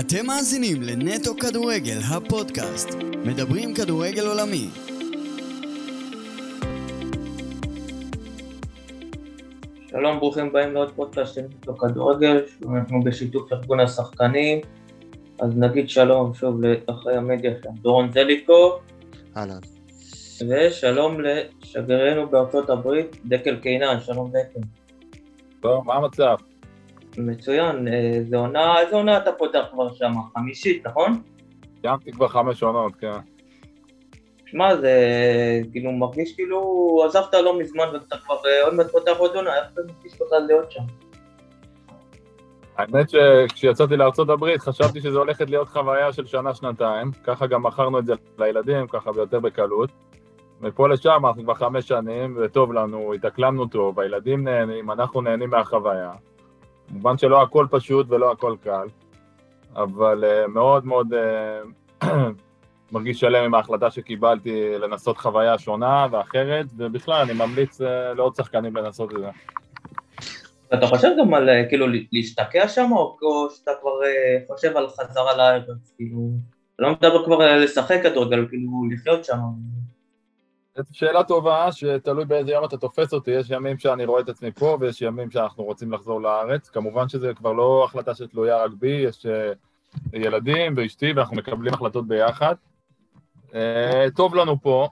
אתם מאזינים לנטו כדורגל, הפודקאסט. מדברים כדורגל עולמי. שלום, ברוכים הבאים לעוד פודקאסט של נטו כדורגל, אנחנו בשיתוף ארגון השחקנים. אז נגיד שלום שוב לאחרי המדיה שם, דורון זליקו. אהלן. ושלום לשגרירנו בארצות הברית, דקל קינן, שלום דקל. טוב, מה המצב? מצוין, אה, זה עונה, איזה עונה אתה פותח כבר שם? חמישית, נכון? סיימתי כבר חמש עונות, כן. שמע, זה כאילו מרגיש כאילו עזבת לא מזמן ואתה כבר אה, עוד מעט פותח עוד עונה, איך אתה מרגיש בכלל להיות שם? האמת שכשיצאתי לארצות הברית חשבתי שזה הולכת להיות חוויה של שנה-שנתיים, ככה גם מכרנו את זה לילדים, ככה ביותר בקלות. מפה לשם אנחנו כבר חמש שנים, וטוב לנו, התאקלמנו טוב, הילדים נהנים, אנחנו נהנים מהחוויה. כמובן שלא הכל פשוט ולא הכל קל, אבל uh, מאוד מאוד uh, מרגיש שלם עם ההחלטה שקיבלתי לנסות חוויה שונה ואחרת, ובכלל אני ממליץ uh, לעוד שחקנים לנסות את זה. אתה חושב גם על כאילו להשתקע שם, או שאתה כבר חושב על חזרה לארץ, כאילו, לא מדבר כבר לשחק כדורגל, כאילו לחיות שם. שאלה טובה, שתלוי באיזה יום אתה תופס אותי, יש ימים שאני רואה את עצמי פה ויש ימים שאנחנו רוצים לחזור לארץ. כמובן שזה כבר לא החלטה שתלויה רק בי, יש אה, ילדים ואשתי ואנחנו מקבלים החלטות ביחד. אה, טוב לנו פה,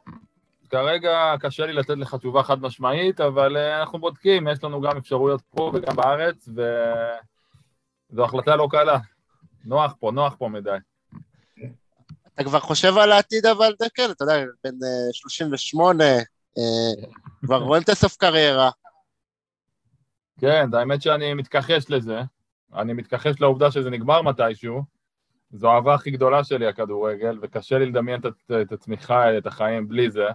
כרגע קשה לי לתת לך תשובה חד משמעית, אבל אה, אנחנו בודקים, יש לנו גם אפשרויות פה וגם בארץ, וזו החלטה לא קלה. נוח פה, נוח פה מדי. אתה כבר חושב על העתיד אבל דקל, אתה יודע, בן 38, אה, אה, כבר רואים את הסוף קריירה. כן, האמת שאני מתכחש לזה. אני מתכחש לעובדה שזה נגמר מתישהו. זו האהבה הכי גדולה שלי, הכדורגל, וקשה לי לדמיין את, את עצמי חי, את החיים בלי זה.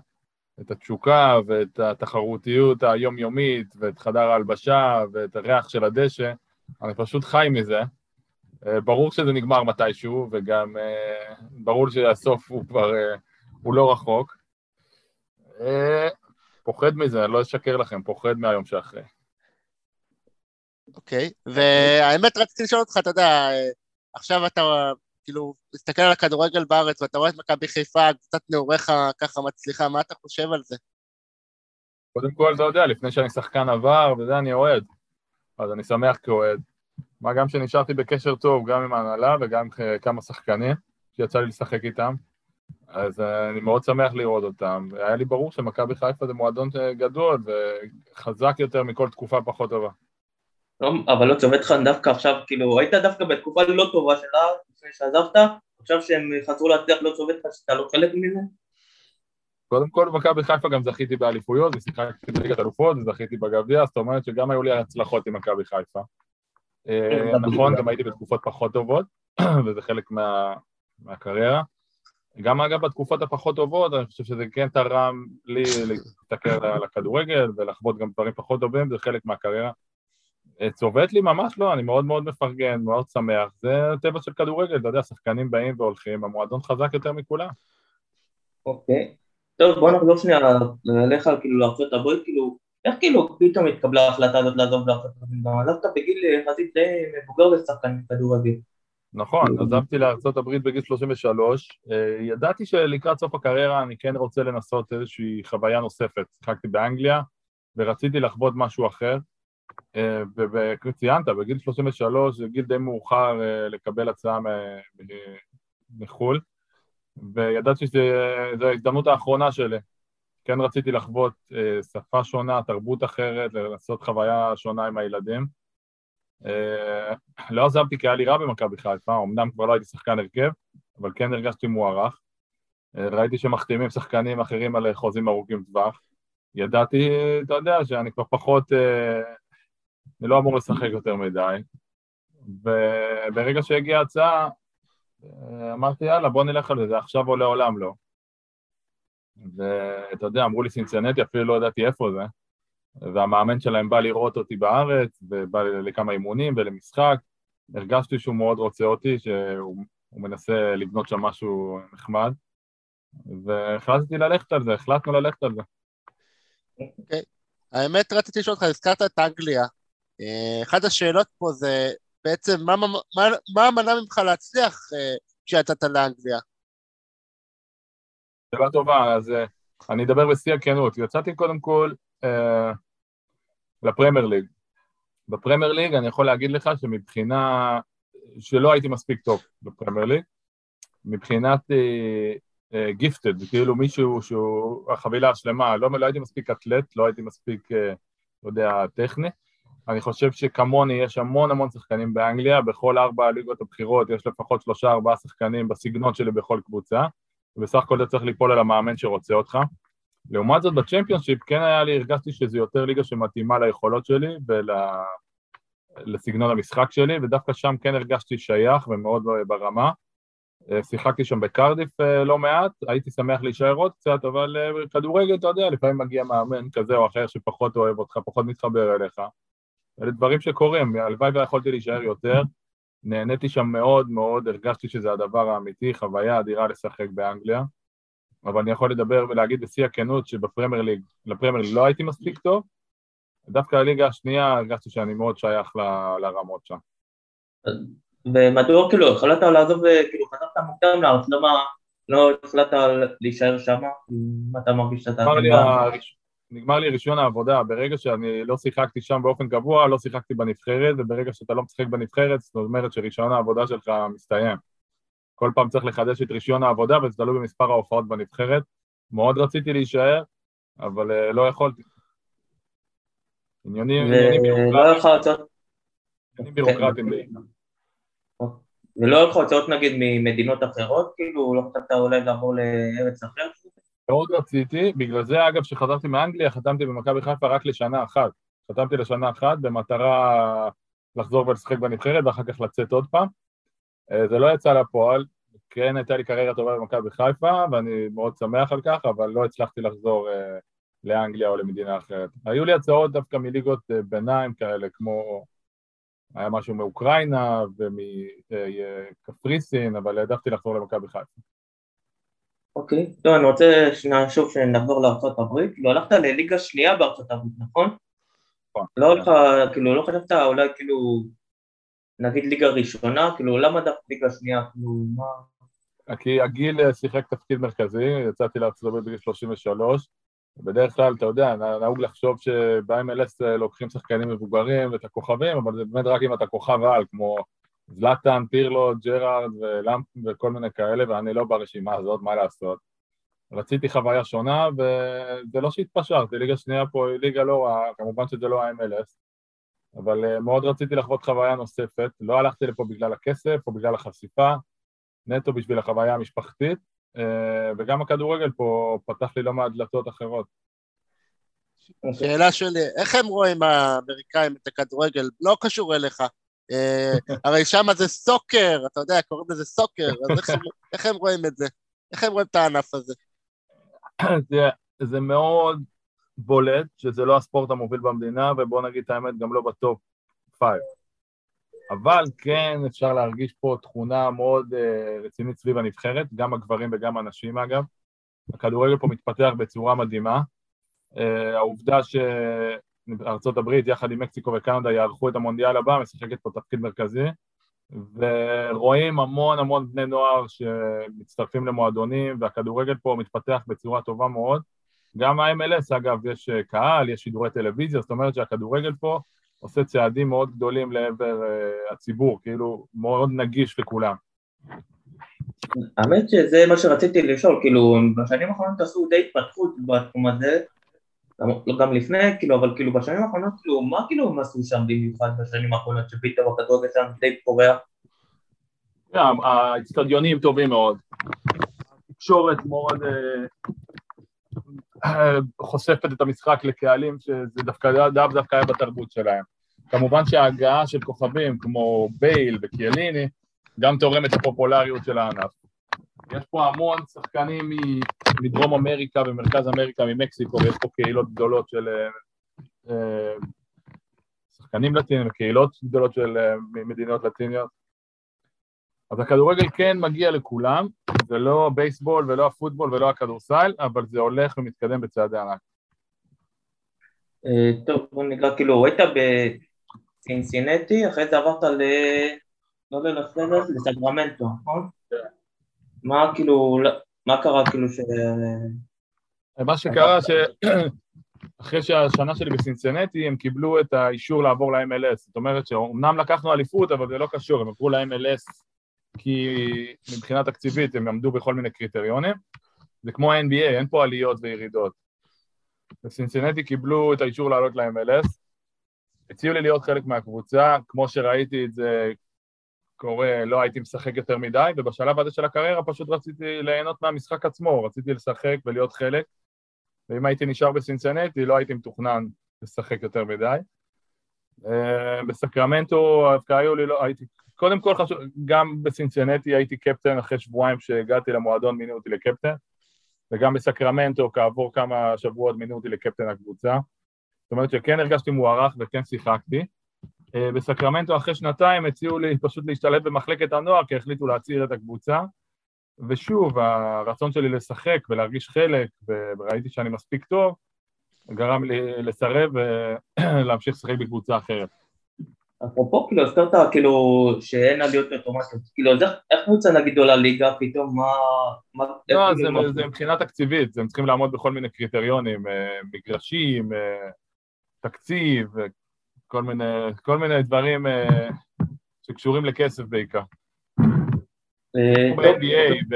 את התשוקה ואת התחרותיות היומיומית, ואת חדר ההלבשה, ואת הריח של הדשא. אני פשוט חי מזה. אה, ברור שזה נגמר מתישהו, וגם אה, ברור שהסוף הוא כבר, אה, הוא לא רחוק. פוחד מזה, אני לא אשקר לכם, פוחד מהיום שאחרי. אוקיי, okay. והאמת רציתי לשאול אותך, אתה יודע, עכשיו אתה כאילו מסתכל על הכדורגל בארץ ואתה רואה את מכבי חיפה, קצת נעוריך ככה מצליחה, מה אתה חושב על זה? קודם כל, אתה יודע, לפני שאני שחקן עבר, וזה אני אוהד. אז אני שמח כאוהד. מה גם שנשארתי בקשר טוב גם עם ההנהלה וגם עם כמה שחקנים שיצא לי לשחק איתם, אז אה, אני מאוד שמח לראות אותם. היה לי ברור שמכבי חיפה זה מועדון גדול וחזק יותר מכל תקופה פחות טובה. לא, אבל לא צובט לך דווקא עכשיו, כאילו, היית דווקא בתקופה לא טובה שלה, לפני שעזבת, עכשיו שהם חזרו להצליח לא צובט לך שאתה לא חלק מזה? קודם כל במכבי חיפה גם זכיתי באליפויות, ושיחקתי בליגת אלופות, וזכיתי בגביע, זאת אומרת שגם היו לי הצלחות עם מכבי חיפה. אה, נכון, גם הייתי בתקופות פחות טובות, וזה חלק מה, מהקריירה. גם אגב בתקופות הפחות טובות, אני חושב שזה כן תרם לי להסתכל על הכדורגל ולחוות גם דברים פחות טובים, זה חלק מהקריירה. אה, צובט לי ממש לא, אני מאוד מאוד מפרגן, מאוד שמח, זה טבע של כדורגל, אתה יודע, שחקנים באים והולכים, המועדון חזק יותר מכולם. אוקיי, טוב בוא נחזור שנייה אליך, כאילו לארצות הברית, כאילו איך כאילו פתאום התקבלה ההחלטה הזאת לעזוב לארצות הברית? גם עזבת בגיל יחסית די מבוגר לשחקן כדורגל. נכון, עזבתי לארצות הברית בגיל 33. אה, ידעתי שלקראת סוף הקריירה אני כן רוצה לנסות איזושהי חוויה נוספת. שיחקתי באנגליה ורציתי לחוות משהו אחר. אה, וכמו ציינת, בגיל 33 זה גיל די מאוחר אה, לקבל הצעה מחו"ל, וידעתי שזו ההזדמנות האחרונה שלי כן רציתי לחוות אה, שפה שונה, תרבות אחרת, לעשות חוויה שונה עם הילדים. אה, לא עזבתי כי היה לי רע במכבי חיפה, אמנם כבר לא הייתי שחקן הרכב, אבל כן הרגשתי מוערך. אה, ראיתי שמחתימים שחקנים אחרים על חוזים ארוכים טווח. ידעתי, אתה יודע, שאני כבר פחות, אה, אני לא אמור לשחק יותר מדי. וברגע שהגיעה ההצעה, אה, אמרתי, יאללה, בוא נלך על זה, עכשיו או לעולם לא. ואתה יודע, אמרו לי סינסנטי, אפילו לא ידעתי איפה זה, והמאמן שלהם בא לראות אותי בארץ, ובא לכמה אימונים ולמשחק, הרגשתי שהוא מאוד רוצה אותי, שהוא מנסה לבנות שם משהו נחמד, והחלטתי ללכת על זה, החלטנו ללכת על זה. אוקיי. Okay. האמת, רציתי לשאול אותך, הזכרת את אנגליה. אה, אחת השאלות פה זה, בעצם מה, מה, מה, מה מנע ממך להצליח אה, כשיצאת לאנגליה? שאלה טובה, אז אה, אני אדבר בשיא הכנות. יצאתי קודם כל אה, לפרמייר ליג. בפרמייר ליג אני יכול להגיד לך שמבחינה, שלא הייתי מספיק טוב בפרמייר ליג, מבחינת גיפטד, uh, uh, כאילו מישהו שהוא החבילה השלמה, לא, לא הייתי מספיק אתלט, לא הייתי מספיק, אה, לא יודע, טכני. אני חושב שכמוני יש המון המון שחקנים באנגליה, בכל ארבע הליגות הבכירות יש לפחות שלושה ארבעה שחקנים בסגנון שלי בכל קבוצה, ובסך הכל זה צריך ליפול על המאמן שרוצה אותך. לעומת זאת בצ'מפיונשיפ כן היה לי, הרגשתי שזה יותר ליגה שמתאימה ליכולות שלי ולסגנון המשחק שלי, ודווקא שם כן הרגשתי שייך ומאוד ברמה. אה, שיחקתי שם בקרדיף אה, לא מעט, הייתי שמח להישאר עוד קצת, אבל אה, כדורגל, אתה יודע, לפעמים מגיע מאמן כזה או אחר שפחות אוהב אותך, פחות מתחבר אליך. אלה דברים שקורים, הלוואי ויכולתי להישאר יותר. נהניתי שם מאוד מאוד, הרגשתי שזה הדבר האמיתי, חוויה אדירה לשחק באנגליה. אבל אני יכול לדבר ולהגיד בשיא הכנות שבפרמייר ליג, לפרמייר ליג לא הייתי מספיק טוב, דווקא הליגה השנייה הרגשתי שאני מאוד שייך ל, לרמות שם. ומדוע כאילו החלטת לעזוב, כאילו חזרת מוקדם לארץ, למה לא החלטת להישאר שם? מה אתה מרגיש שאתה... נגמר לי רישיון העבודה, ברגע שאני לא שיחקתי שם באופן קבוע, לא שיחקתי בנבחרת, וברגע שאתה לא משחק בנבחרת, זאת אומרת שרישיון העבודה שלך מסתיים. כל פעם צריך לחדש את רישיון העבודה, וזה תלוי במספר ההופעות בנבחרת. מאוד רציתי להישאר, אבל uh, לא יכולתי. עניינים בירוקרטיים בעיקר. ולא היו לך הוצאות נגיד ממדינות אחרות? כאילו לא חשבת אולי לעבור לארץ אחרת? מאוד רציתי, בגלל זה אגב כשחזרתי מאנגליה חתמתי במכבי חיפה רק לשנה אחת. חתמתי לשנה אחת במטרה לחזור ולשחק בנבחרת ואחר כך לצאת עוד פעם. אה, זה לא יצא לפועל, כן הייתה לי קריירה טובה במכבי חיפה ואני מאוד שמח על כך, אבל לא הצלחתי לחזור אה, לאנגליה או למדינה אחרת. היו לי הצעות דווקא מליגות אה, ביניים כאלה, כמו היה משהו מאוקראינה ומקפריסין, אבל העדפתי לחזור למכבי חיפה. אוקיי, טוב, אני רוצה שנייה שוב שנחזור לארצות הברית. לא הלכת לליגה שנייה בארצות הברית, נכון? נכון. לא הולך, כאילו, לא חשבת אולי כאילו, נגיד ליגה ראשונה, כאילו, למה דווקא ליגה שנייה, כאילו, מה... כי הגיל שיחק תפקיד מרכזי, יצאתי לארצות הברית בגיל 33, בדרך כלל, אתה יודע, נהוג לחשוב שב-MLS לוקחים שחקנים מבוגרים ואת הכוכבים, אבל זה באמת רק אם אתה כוכב על, כמו זלאטן, פירלו, ג'רארד ולמפ וכל מיני כאלה, ואני לא ברשימה הזאת, מה לעשות. רציתי חוויה שונה, וזה לא שהתפשרתי, ליגה שנייה פה היא ליגה לא רעה, כמובן שזה לא ה-MLS, אבל אה, מאוד רציתי לחוות חוויה נוספת, לא הלכתי לפה בגלל הכסף או בגלל החשיפה, נטו בשביל החוויה המשפחתית, אה, וגם הכדורגל פה פתח לי לא מעט דלתות אחרות. שאלה שלי, איך הם רואים האמריקאים את הכדורגל? לא קשור אליך. אה, הרי שם זה soccer, אתה יודע, קוראים לזה soccer, אז איך, הם רואים את זה? איך הם רואים את הענף הזה? זה, מאוד בולט שזה לא הספורט המוביל במדינה, ובוא נגיד את האמת, גם לא ב top five. אבל כן אפשר להרגיש פה תכונה מאוד uh, רצינית סביב הנבחרת, גם הגברים וגם הנשים אגב. הכדורגל פה מתפתח בצורה מדהימה. Uh, העובדה שארצות הברית יחד עם מקסיקו וקנדה יערכו את המונדיאל הבא, משחקת פה תפקיד מרכזי, ורואים המון המון בני נוער שמצטרפים למועדונים, והכדורגל פה מתפתח בצורה טובה מאוד. גם ה-MLS, אגב, יש אה, קהל, יש שידורי טלוויזיה, זאת אומרת שהכדורגל פה עושה צעדים מאוד גדולים לעבר uh, הציבור, כאילו מאוד נגיש לכולם. האמת שזה מה שרציתי לשאול, כאילו בשנים האחרונות עשו די התפתחות בתחום הזה, לא גם לפני, כאילו, אבל כאילו בשנים האחרונות, כאילו, מה כאילו הם עשו שם במיוחד בשנים האחרונות שפתאום הכדורגל שם די פורח? האצטדיונים טובים מאוד, התקשורת מאוד אה, חושפת את המשחק לקהלים שזה דווקא דווקא דווקא היה בתרבות שלהם. כמובן שההגעה של כוכבים כמו בייל וקיאליני גם תורמת לפופולריות של הענף. יש פה המון שחקנים מדרום אמריקה ומרכז אמריקה, ממקסיקו, ויש פה קהילות גדולות של אה, שחקנים לטינים וקהילות גדולות של אה, מדינות לטיניות. אז הכדורגל כן מגיע לכולם, זה לא הבייסבול ולא הפוטבול ולא הכדורסל, אבל זה הולך ומתקדם בצעדי ענק. אה, טוב, בוא נקרא, כאילו, היית לסינסינטי, אחרי זה עברת ל... לא יודע, לסגרס, לסגרמנטו, נכון? מה כאילו, מה קרה כאילו ש... מה שקרה שאחרי שהשנה שלי בסינסינטי הם קיבלו את האישור לעבור ל-MLS, זאת אומרת שאומנם לקחנו אליפות אבל זה לא קשור, הם עברו ל-MLS כי מבחינה תקציבית הם עמדו בכל מיני קריטריונים, זה כמו ה-NBA, אין פה עליות וירידות. בסינסינטי קיבלו את האישור לעלות ל-MLS, הציעו לי להיות חלק מהקבוצה, כמו שראיתי את זה קורה, לא הייתי משחק יותר מדי, ובשלב הזה של הקריירה פשוט רציתי ליהנות מהמשחק עצמו, רציתי לשחק ולהיות חלק, ואם הייתי נשאר בסינסנטי לא הייתי מתוכנן לשחק יותר מדי. אה, בסקרמנטו דווקא היו לי, לא, הייתי, קודם כל חשוב, גם בסינסנטי הייתי קפטן אחרי שבועיים שהגעתי למועדון מינו אותי לקפטן, וגם בסקרמנטו כעבור כמה שבועות מינו אותי לקפטן הקבוצה. זאת אומרת שכן הרגשתי מוערך וכן שיחקתי. אה, בסקרמנטו אחרי שנתיים הציעו לי פשוט להשתלב במחלקת הנוער כי החליטו להצעיר את הקבוצה ושוב, הרצון שלי לשחק ולהרגיש חלק וראיתי שאני מספיק טוב גרם לי לסרב ולהמשיך לשחק בקבוצה אחרת. אפרופו, כאילו, הזכרת כאילו שאין עליות אוטומטיות, כאילו, אז איך קבוצה נגיד עולה ליגה פתאום, מה... מה לא, זה, מה... זה מבחינה תקציבית, הם צריכים לעמוד בכל מיני קריטריונים, אה, מגרשים, אה, תקציב, כל מיני, כל מיני דברים uh, שקשורים לכסף בעיקר. אה, ב-NBA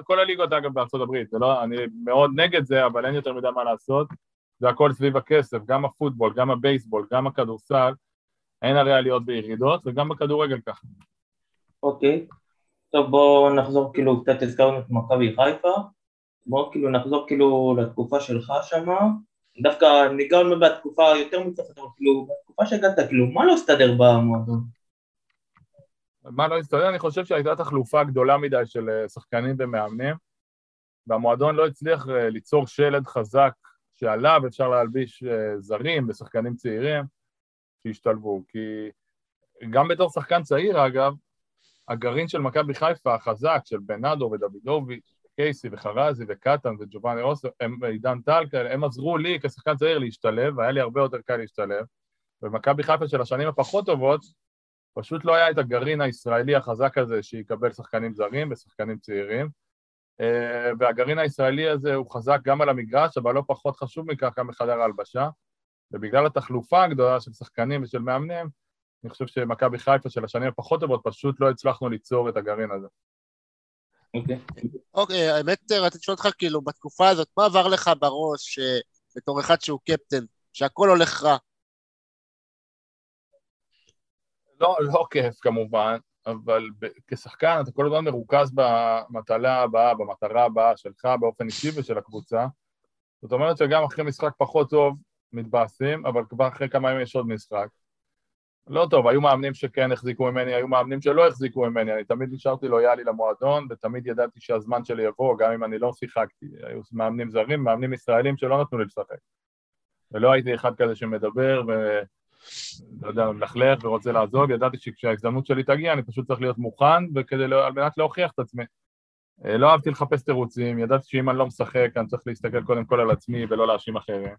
וכל הליגות אגב בארצות הברית, לא, אני מאוד נגד זה, אבל אין יותר מדי מה לעשות, זה הכל סביב הכסף, גם הפוטבול, גם הבייסבול, גם הכדורסל, אין הרי עליות וירידות, וגם בכדורגל ככה. אוקיי, טוב בואו נחזור כאילו, קצת הזכרנו את מכבי חיפה, בואו כאילו נחזור כאילו לתקופה שלך שמה, דווקא ניגע עוד בתקופה יותר מצרפת, אבל כאילו, בתקופה שהגעת, כאילו, מה לא הסתדר במועדון? מה לא הסתדר? אני חושב שהייתה תחלופה גדולה מדי של אה, שחקנים ומאמנים, והמועדון לא הצליח אה, ליצור שלד חזק שעליו אפשר להלביש אה, זרים ושחקנים צעירים שהשתלבו, כי גם בתור שחקן צעיר, אגב, הגרעין של מכבי חיפה החזק, של בנאדו ודוידוביץ', קייסי וחרזי וקטן וג'ובאני רוסו, הם עידן טל כאלה, הם עזרו לי כשחקן צעיר להשתלב, והיה לי הרבה יותר קל להשתלב. במכבי חיפה של השנים הפחות טובות, פשוט לא היה את הגרעין הישראלי החזק הזה שיקבל שחקנים זרים ושחקנים צעירים. אה, והגרעין הישראלי הזה הוא חזק גם על המגרש, אבל לא פחות חשוב מכך גם בחדר ההלבשה. ובגלל התחלופה הגדולה של שחקנים ושל מאמנים, אני חושב שמכבי חיפה של השנים הפחות טובות פשוט לא הצלחנו ליצור את הגרעין הזה. אוקיי. אוקיי, האמת רציתי לשאול אותך, כאילו, בתקופה הזאת, מה עבר לך בראש אה, בתור אחד שהוא קפטן, שהכל הולך רע? לא, לא כיף כמובן, אבל כשחקן אתה כל הזמן מרוכז במטלה הבאה, במטרה הבאה שלך באופן אישי ושל הקבוצה. זאת אומרת שגם אחרי משחק פחות טוב מתבאסים, אבל כבר אחרי כמה ימים יש עוד משחק. לא טוב, היו מאמנים שכן החזיקו ממני, היו מאמנים שלא החזיקו ממני, אני תמיד נשארתי לויאלי למועדון, ותמיד ידעתי שהזמן שלי יבוא, גם אם אני לא שיחקתי. היו מאמנים זרים, מאמנים ישראלים שלא נתנו לי לשחק. ולא הייתי אחד כזה שמדבר ו... לא יודע, מלכלך ורוצה לעזוב, ידעתי שכשההזדמנות שלי תגיע אני פשוט צריך להיות מוכן, וכדי, לא, על מנת להוכיח את עצמי. אה, לא אהבתי לחפש תירוצים, ידעתי שאם אני לא משחק אני צריך להסתכל קודם כל על עצמי ולא להאשים אחרים.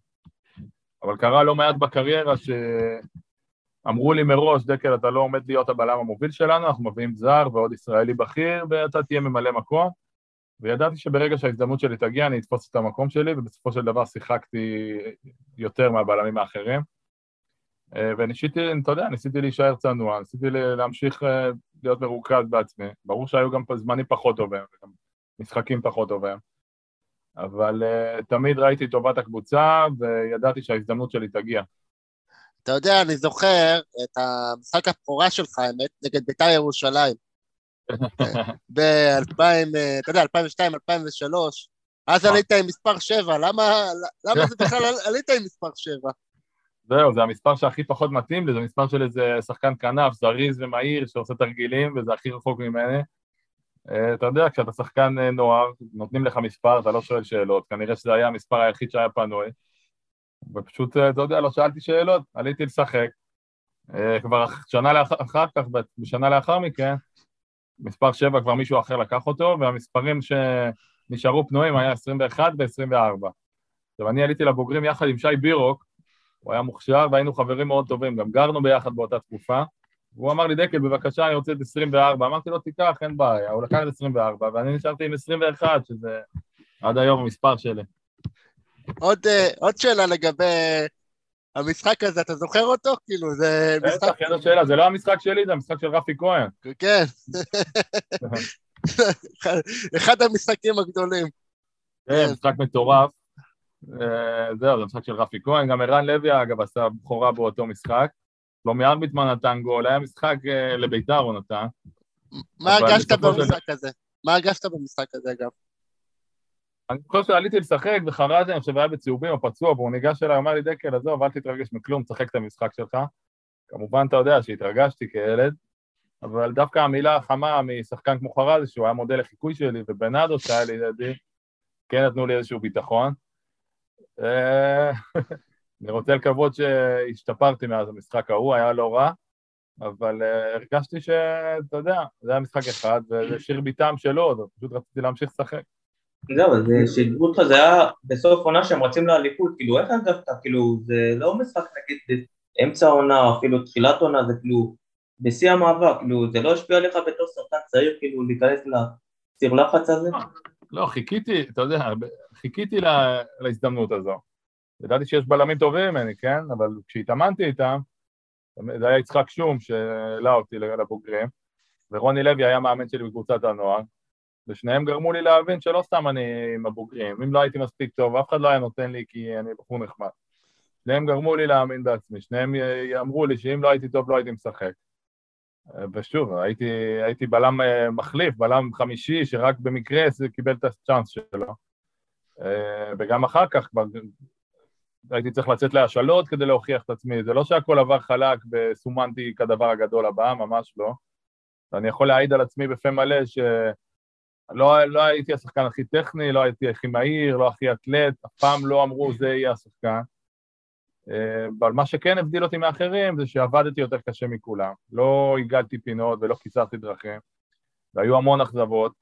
אבל קרה לא מעט בקריירה ש... אמרו לי מראש, דקל, אתה לא עומד להיות הבלם המוביל שלנו, אנחנו מביאים זר ועוד ישראלי בכיר, ואתה תהיה ממלא מקום. וידעתי שברגע שההזדמנות שלי תגיע, אני אתפוס את המקום שלי, ובסופו של דבר שיחקתי יותר מהבלמים האחרים. אה, וניסיתי, אתה יודע, ניסיתי להישאר צנוע, ניסיתי להמשיך אה, להיות מרוכז בעצמי. ברור שהיו גם זמנים פחות טובים, וגם משחקים פחות טובים. אבל uh, תמיד ראיתי טובת הקבוצה, וידעתי שההזדמנות שלי תגיע. אתה יודע, אני זוכר את המשחק הבכורה שלך, האמת, נגד בית"ר ירושלים. ב-2000, אתה יודע, 2002, 2003, אז עלית עם מספר 7, למה, למה זה בכלל עלית עם מספר 7? זהו, זה המספר שהכי פחות מתאים לי, זה מספר של איזה שחקן כנף, זריז ומהיר, שעושה תרגילים, וזה הכי רחוק ממני. אה, אתה יודע, כשאתה שחקן אה, נוער, נותנים לך מספר, אתה לא שואל שאלות, כנראה שזה היה המספר היחיד שהיה פנוי. ופשוט, אה, אתה יודע, לא שאלתי שאלות, עליתי לשחק. אה, כבר שנה לאחר, אחר כך, בשנה לאחר מכן, מספר 7 כבר מישהו אחר לקח אותו, והמספרים שנשארו פנויים היה 21 ו-24. עכשיו, אני עליתי לבוגרים יחד עם שי בירוק, הוא היה מוכשר והיינו חברים מאוד טובים, גם גרנו ביחד באותה תקופה. והוא אמר לי, דקל, בבקשה, אני רוצה את 24. אמרתי לו, תיקח, אין בעיה. הוא לקח את 24, ואני נשארתי עם 21, שזה עד היום המספר שלי. עוד, אה, עוד שאלה לגבי המשחק הזה, אתה זוכר אותו? כאילו, זה משחק... בטח, איזו שאלה, זה לא המשחק שלי, זה המשחק של רפי כהן. כן. אחד המשחקים הגדולים. כן, משחק מטורף. אה, זהו, זה משחק של רפי כהן, גם ערן לוי, אגב, עשה בכורה באותו משחק. שלומי ארביטמן נתן גול, היה משחק אה, לביתר הוא נתן. מה הרגשת במשחק הזה? מה הרגשת במשחק הזה, אגב? אני חושב שעליתי לשחק, וחרזי, אני חושב, היה בצהובים או פצוע, והוא ניגש אליי, אמר לי, דקל, עזוב, אל תתרגש מכלום, תשחק את המשחק שלך. כמובן, אתה יודע שהתרגשתי כילד, אבל דווקא המילה החמה משחקן כמו חרזי, שהוא היה מודל לחיקוי שלי, ובנאדו שהיה לי לידי, כן נתנו לי איזשהו ביטחון. אה, אני רוצה לקוות שהשתפרתי מאז המשחק ההוא, היה לא רע, אבל אה, הרגשתי שאתה יודע, זה היה משחק אחד, וזה שיר ביתם שלו, ופשוט רציתי להמשיך לשחק. זהו, אז אה, שידרו אותך, זה היה בסוף עונה שהם רצים לאליפות, כאילו איך הרגשת, כאילו זה לא משחק נגיד אמצע העונה או אפילו תחילת עונה, זה כאילו בשיא המאבק, כאילו זה לא השפיע עליך בתור שחקן צעיר, כאילו להיכנס לסיר לחץ הזה? לא, חיכיתי, אתה יודע, חיכיתי לה, להזדמנות הזו. ידעתי שיש בלמים טובים ממני, כן? אבל כשהתאמנתי איתם, זה היה יצחק שום שהעלה אותי לבוגרים, ורוני לוי היה מאמן שלי בקבוצת הנוער, ושניהם גרמו לי להבין שלא סתם אני עם הבוגרים, אם לא הייתי מספיק טוב, אף אחד לא היה נותן לי כי אני בחור נחמד. שניהם גרמו לי להאמין בעצמי, שניהם אמרו לי שאם לא הייתי טוב לא הייתי משחק. ושוב, הייתי, הייתי בלם אה, מחליף, בלם חמישי, שרק במקרה זה קיבל את הצ'אנס שלו. אה, וגם אחר כך כבר הייתי צריך לצאת להשאלות כדי להוכיח את עצמי. זה לא שהכל עבר חלק וסומנתי כדבר הגדול הבא, ממש לא. ואני יכול להעיד על עצמי בפה מלא שלא לא הייתי השחקן הכי טכני, לא הייתי הכי מהיר, לא הכי אתלט, אף פעם לא אמרו זה יהיה השחקן. אה, אבל מה שכן הבדיל אותי מאחרים זה שעבדתי יותר קשה מכולם. לא עיגלתי פינות ולא קיצרתי דרכים, והיו המון אכזבות,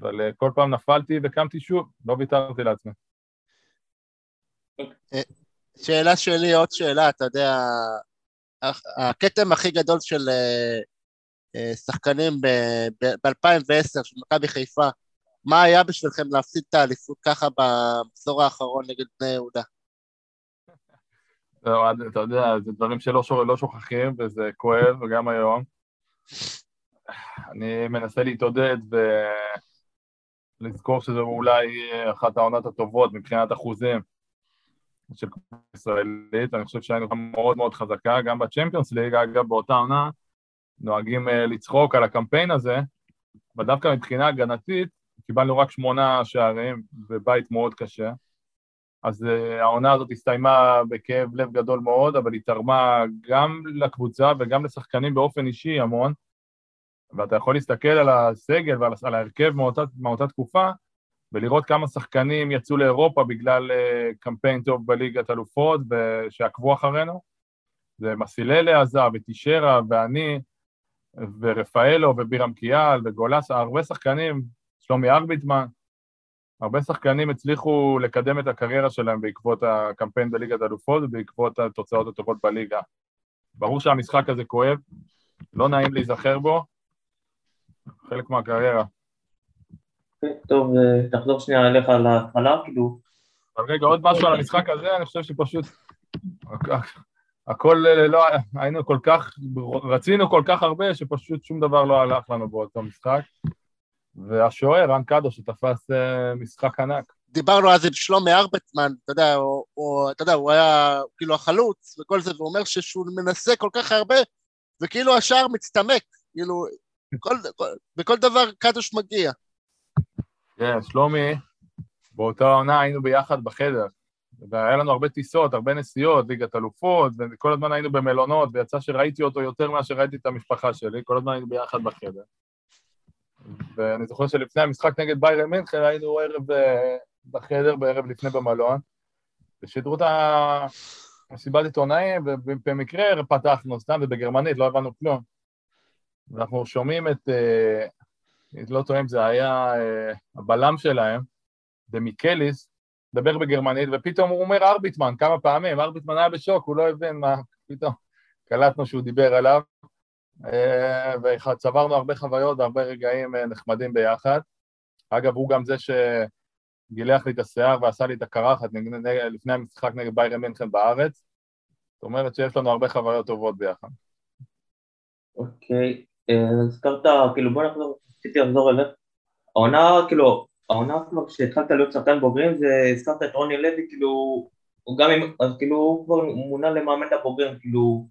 אבל אה, כל פעם נפלתי וקמתי שוב, לא ויתרתי לעצמי. שאלה שלי, עוד שאלה, אתה יודע, הכתם הכי גדול של אה, אה, שחקנים ב-2010 של מכבי חיפה, מה היה בשבילכם להפסיד את האליפות ככה במחזור האחרון נגד בני יהודה? זהו, עד- אתה יודע, זה דברים שלא לא שוכחים, וזה כואב, וגם היום. אני מנסה להתעודד ולזכור שזו אולי אחת העונות הטובות מבחינת אחוזים של קבוצה ישראלית. אני חושב שהיינו מאוד מאוד חזקה, גם בצ'מפיונס ליג, אגב, באותה עונה, נוהגים אה, לצחוק על הקמפיין הזה, אבל דווקא מבחינה הגנתית, קיבלנו רק שמונה שערים בבית מאוד קשה. אז uh, העונה הזאת הסתיימה בכאב לב גדול מאוד, אבל היא תרמה גם לקבוצה וגם לשחקנים באופן אישי המון. ואתה יכול להסתכל על הסגל ועל על ההרכב מאותה, מאותה תקופה, ולראות כמה שחקנים יצאו לאירופה בגלל uh, קמפיין טוב בליגת אלופות שעקבו אחרינו. זה מסיללה עזב, וטישרה, ואני, ורפאלו, ובירם קיאל, וגולסה, הרבה שחקנים, שלומי ארביטמן, הרבה שחקנים הצליחו לקדם את הקריירה שלהם בעקבות הקמפיין בליגת אלופות ובעקבות התוצאות הטובות בליגה. ברור שהמשחק הזה כואב, לא נעים להיזכר בו, חלק מהקריירה. טוב, אה, תחזור שנייה אליך להתחלה, כאילו, אבל רגע, עוד משהו על המשחק הזה, אני חושב שפשוט... הכל לא... היינו כל כך... רצינו כל כך הרבה, שפשוט שום דבר לא הלך לנו באותו משחק. והשוער, רן קדו, שתפס אה, משחק ענק. דיברנו אז עם שלומי ארבטמן, אתה יודע, הוא, הוא, אתה יודע, הוא היה כאילו החלוץ וכל זה, והוא אומר שהוא מנסה כל כך הרבה, וכאילו השער מצטמק, כאילו, כל, כל, בכל דבר קדוש מגיע. כן, שלומי, באותה עונה היינו ביחד בחדר, והיה לנו הרבה טיסות, הרבה נסיעות, ליגת אלופות, וכל הזמן היינו במלונות, ויצא שראיתי אותו יותר מאשר ראיתי את המשפחה שלי, כל הזמן היינו ביחד בחדר. ואני זוכר שלפני המשחק נגד ביירן מינכן היינו ערב אה, בחדר, בערב לפני במלון, ושידרו את המסיבת עיתונאים, ובמקרה פתחנו סתם, ובגרמנית, לא הבנו כלום. ואנחנו שומעים את, אה, אני לא טועה אם זה היה אה, הבלם שלהם, דמיקליס, מדבר בגרמנית, ופתאום הוא אומר ארביטמן כמה פעמים, ארביטמן היה בשוק, הוא לא הבין מה, פתאום קלטנו שהוא דיבר עליו, אה, וצברנו הרבה חוויות והרבה רגעים אה, נחמדים ביחד. אגב, הוא גם זה שגילח לי את השיער ועשה לי את הקרחת לפני המשחק נגד ביירן מינכן בארץ. זאת אומרת שיש לנו הרבה חוויות טובות ביחד. אוקיי, אה, הזכרת, כאילו בוא נחזור, רציתי לחזור אליך. העונה, כאילו, העונה כבר כשהתחלת להיות שחקן בוגרים, זה הזכרת את רוני לוי, כאילו, הוא גם אם, אז כאילו הוא כבר מונה למאמן הבוגרים, כאילו,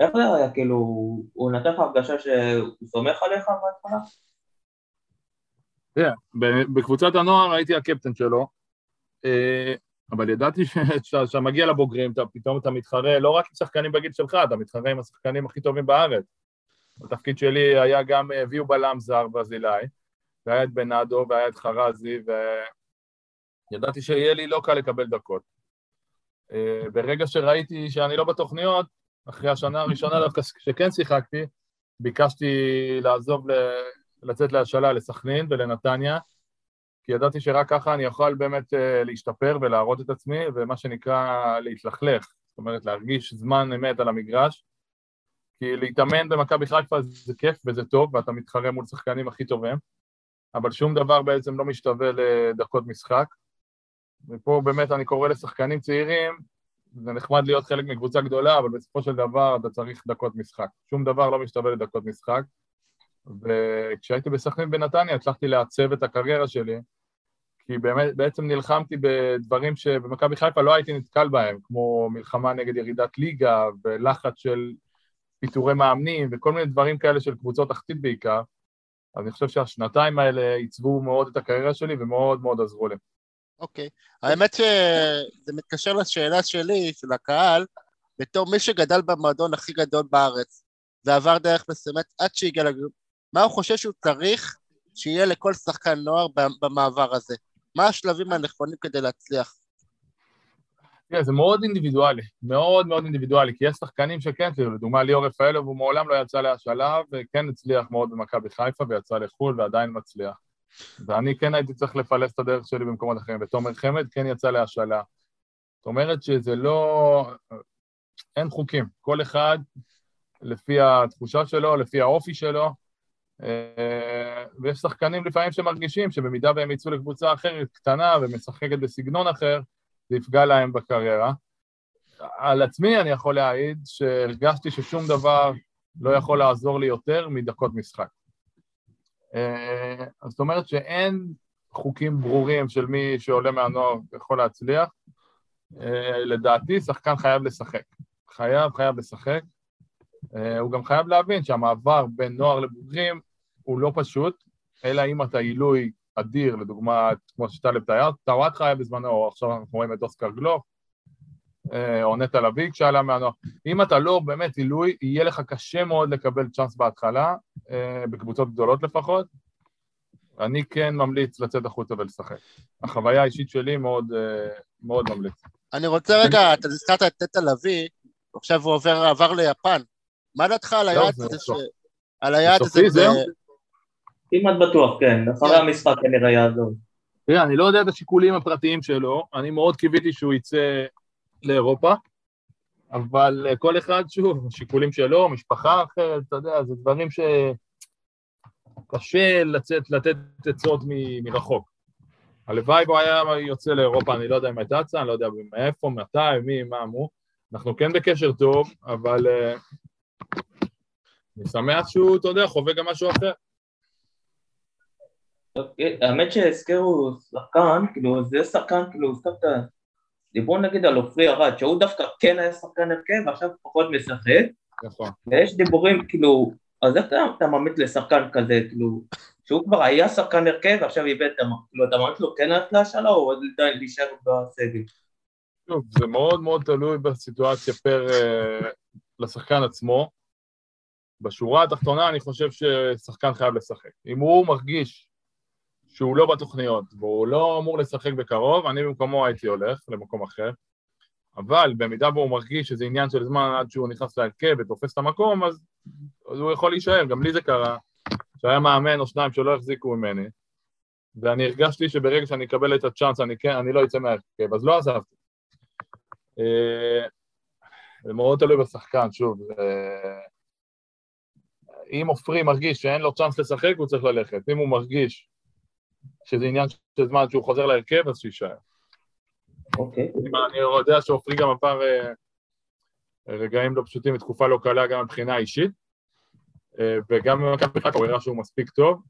איך זה היה, כאילו, הוא נתן לך הרגשה שהוא סומך עליך בהתחלה? תראה, בקבוצת הנוער הייתי הקפטן שלו, אה, אבל ידעתי שאתה מגיע לבוגרים, אתה, פתאום אתה מתחרה לא רק עם שחקנים בגיל שלך, אתה מתחרה עם השחקנים הכי טובים בארץ. התפקיד שלי היה גם, הביאו בלם זר ברזילאי, והיה את בנאדו, והיה את חרזי, וידעתי שיהיה לי לא קל לקבל דקות. אה, ברגע שראיתי שאני לא בתוכניות, אחרי השנה הראשונה דווקא כשכן שיחקתי, ביקשתי לעזוב, לצאת להשאלה לסכנין ולנתניה, כי ידעתי שרק ככה אני אוכל באמת אה, להשתפר ולהראות את עצמי, ומה שנקרא להתלכלך, זאת אומרת להרגיש זמן אמת על המגרש, כי להתאמן במכבי חיפה זה כיף וזה טוב, ואתה מתחרה מול שחקנים הכי טובים, אבל שום דבר בעצם לא משתווה לדקות משחק. ופה באמת אני קורא לשחקנים צעירים, זה נחמד להיות חלק מקבוצה גדולה, אבל בסופו של דבר אתה צריך דקות משחק. שום דבר לא משתווה לדקות משחק. וכשהייתי בסכנין בנתניה הצלחתי לעצב את הקריירה שלי, כי באמת, בעצם נלחמתי בדברים שבמכבי חיפה לא הייתי נתקל בהם, כמו מלחמה נגד ירידת ליגה ולחץ של פיטורי מאמנים וכל מיני דברים כאלה של קבוצות תחתית בעיקר. אז אני חושב שהשנתיים האלה עיצבו מאוד את הקריירה שלי ומאוד מאוד עזרו לי. אוקיי. Okay. האמת שזה מתקשר לשאלה שלי, של הקהל, בתור מי שגדל במועדון הכי גדול בארץ, ועבר דרך מסוימת עד שהגיע לגרום, מה הוא חושב שהוא צריך שיהיה לכל שחקן נוער במעבר הזה? מה השלבים הנכונים כדי להצליח? תראה, זה מאוד אינדיבידואלי, מאוד מאוד אינדיבידואלי, כי יש שחקנים שכן, כאילו, לדוגמה ליאור רפאלוב, הוא מעולם לא יצא להשאלה, וכן הצליח מאוד במכבי חיפה, ויצא לחו"ל, ועדיין מצליח. ואני כן הייתי צריך לפלס את הדרך שלי במקומות אחרים, ותומר חמד כן יצא להשאלה. זאת אומרת שזה לא... אין חוקים, כל אחד לפי התחושה שלו, לפי האופי שלו, אה, ויש שחקנים לפעמים שמרגישים שבמידה והם יצאו לקבוצה אחרת, קטנה ומשחקת בסגנון אחר, זה יפגע להם בקריירה. על עצמי אני יכול להעיד שהרגשתי ששום דבר לא יכול לעזור לי יותר מדקות משחק. אה, זאת אומרת שאין חוקים ברורים של מי שעולה מהנוער יכול להצליח. אה, לדעתי, שחקן חייב לשחק. חייב, חייב לשחק. אה, הוא גם חייב להבין שהמעבר בין נוער לבוגרים הוא לא פשוט, אלא אם אתה עילוי אדיר, לדוגמה, כמו שטלב טוואטחה היה בזמנו, או עכשיו אנחנו רואים את אוסקר גלוך, או נטע לביא כשעלה מהנוער. אם אתה לא באמת עילוי, יהיה לך קשה מאוד לקבל צ'אנס בהתחלה, בקבוצות גדולות לפחות. אני כן ממליץ לצאת החוצה ולשחק. החוויה האישית שלי מאוד, מאוד ממליץ. אני רוצה רגע, אתה הזכרת את נטע לביא, עכשיו הוא עובר, עבר ליפן. מה דעתך על היעד הזה? ש... על היעד הזה? כמעט בטוח, כן. אחרי המשחק כנראה יעזור. תראה, אני לא יודע את השיקולים הפרטיים שלו, אני מאוד קיוויתי שהוא יצא לאירופה, אבל כל אחד, שוב, שיקולים שלו, משפחה אחרת, אתה יודע, זה דברים שקשה לצאת, לתת עצות מ... מרחוק. הלוואי והוא היה יוצא לאירופה, אני לא יודע אם הייתה הצעה, אני לא יודע מאיפה, מתי, מי, מה, מו. אנחנו כן בקשר טוב, אבל uh, אני שמח שהוא, אתה יודע, חווה גם משהו אחר. אוקיי, האמת שהזכרו שחקן, כאילו, זה שחקן, כאילו, סתם דיברו נגיד על עופרי ארד, שהוא דווקא כן היה שחקן הרכב, ועכשיו פחות משחק. נכון. ויש דיבורים, כאילו, אז איך אתה ממליץ לשחקן כזה, כאילו, שהוא כבר היה שחקן הרכב, ועכשיו איבד את המ... כאילו, אתה ממליץ לו כן ללכת להשאלה, או עוד להישאר בסגל? טוב, זה מאוד מאוד תלוי בסיטואציה פר uh, לשחקן עצמו. בשורה התחתונה אני חושב ששחקן חייב לשחק. אם הוא מרגיש שהוא לא בתוכניות והוא לא אמור לשחק בקרוב, אני במקומו הייתי הולך למקום אחר. אבל במידה בו הוא מרגיש שזה עניין של זמן עד שהוא נכנס להרכב ותופס את המקום, אז, אז הוא יכול להישאר. גם לי זה קרה, שהיה מאמן או שניים שלא החזיקו ממני, ואני הרגשתי שברגע שאני אקבל את הצ'אנס אני כן, אני לא אצא מהרכב, אז לא עזבתי. אה, זה מאוד תלוי בשחקן, שוב. אם עופרי מרגיש שאין לו צ'אנס לשחק, הוא צריך ללכת. אם הוא מרגיש שזה עניין של זמן שהוא חוזר להרכב, אז שיישאר. אוקיי. אני יודע שעופרי גם עבר אה, רגעים לא פשוטים ותקופה לא קלה גם מבחינה אישית, אה, וגם במכבי חיפה הוא הראה שהוא מספיק טוב.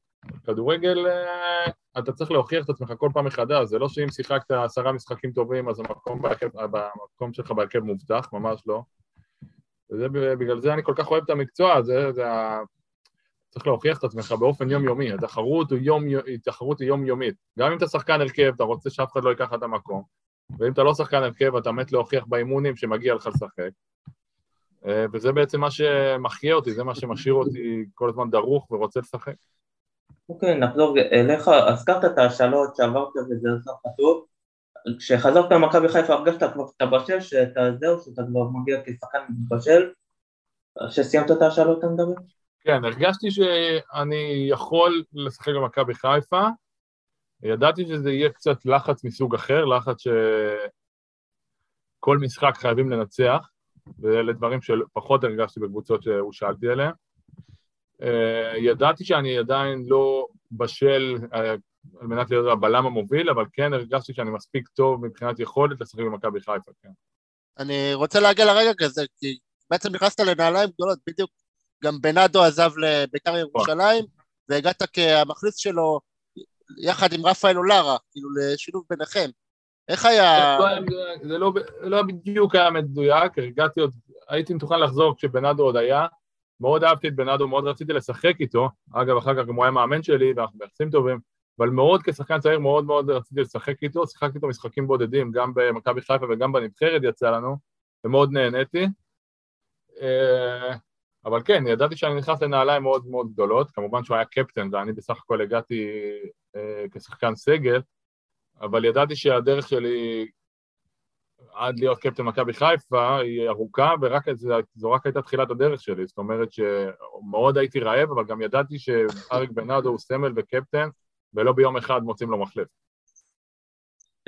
כדורגל, אה, אתה צריך להוכיח את עצמך כל פעם מחדש, זה לא שאם שיחקת עשרה משחקים טובים אז המקום, בהרכב, המקום שלך בהרכב מובטח, ממש לא. ובגלל זה אני כל כך אוהב את המקצוע, זה, זה. צריך להוכיח את עצמך באופן יומיומי, התחרות היא, יום, התחרות היא יומיומית. גם אם אתה שחקן הרכב, אתה רוצה שאף אחד לא ייקח את המקום, ואם אתה לא שחקן הרכב, אתה מת להוכיח באימונים שמגיע לך לשחק. אה, וזה בעצם מה שמחיה אותי, זה מה שמשאיר אותי כל הזמן דרוך ורוצה לשחק. אוקיי, נחזור אליך, הזכרת את השאלות שעברת וזה לך טוב. כשחזרת למכבי חיפה הרגשת כבר שאתה בשל, שאתה זהו, שאתה כבר מגיע כשחקן בשל, שסיימת את השאלות אתה מדבר? כן, הרגשתי שאני יכול לשחק במכבי חיפה, ידעתי שזה יהיה קצת לחץ מסוג אחר, לחץ שכל משחק חייבים לנצח, ואלה דברים שפחות הרגשתי בקבוצות שהושאלתי עליהן. אה, ידעתי שאני עדיין לא בשל אה, על מנת להיות הבלם המוביל, אבל כן הרגשתי שאני מספיק טוב מבחינת יכולת לשחק במכבי חיפה, כן. אני רוצה להגיע לרגע כזה, כי בעצם נכנסת לנעליים גדולות, בדיוק גם בנאדו עזב לבית"ר ירושלים, והגעת כהמחליף שלו יחד עם רפאל אולרה, כאילו לשילוב ביניכם. איך היה... זה לא, לא בדיוק היה מדויק, הרגעתי עוד, הייתי מתוכן לחזור כשבנאדו עוד היה, מאוד אהבתי את בנאדו, מאוד רציתי לשחק איתו, אגב, אחר כך גם הוא היה מאמן שלי, ואנחנו ביחסים טובים, אבל מאוד כשחקן צעיר מאוד מאוד רציתי לשחק איתו, שיחקתי איתו משחקים בודדים, גם במכבי חיפה וגם בנבחרת יצא לנו, ומאוד נהניתי. אבל כן, ידעתי שאני נכנס לנעליים מאוד מאוד גדולות, כמובן שהוא היה קפטן ואני בסך הכל הגעתי אה, כשחקן סגל, אבל ידעתי שהדרך שלי עד להיות קפטן מכבי חיפה היא ארוכה, ורק זו רק הייתה תחילת הדרך שלי, זאת אומרת שמאוד הייתי רעב, אבל גם ידעתי שאריק בנאדו הוא סמל וקפטן, ולא ביום אחד מוצאים לו מחלף.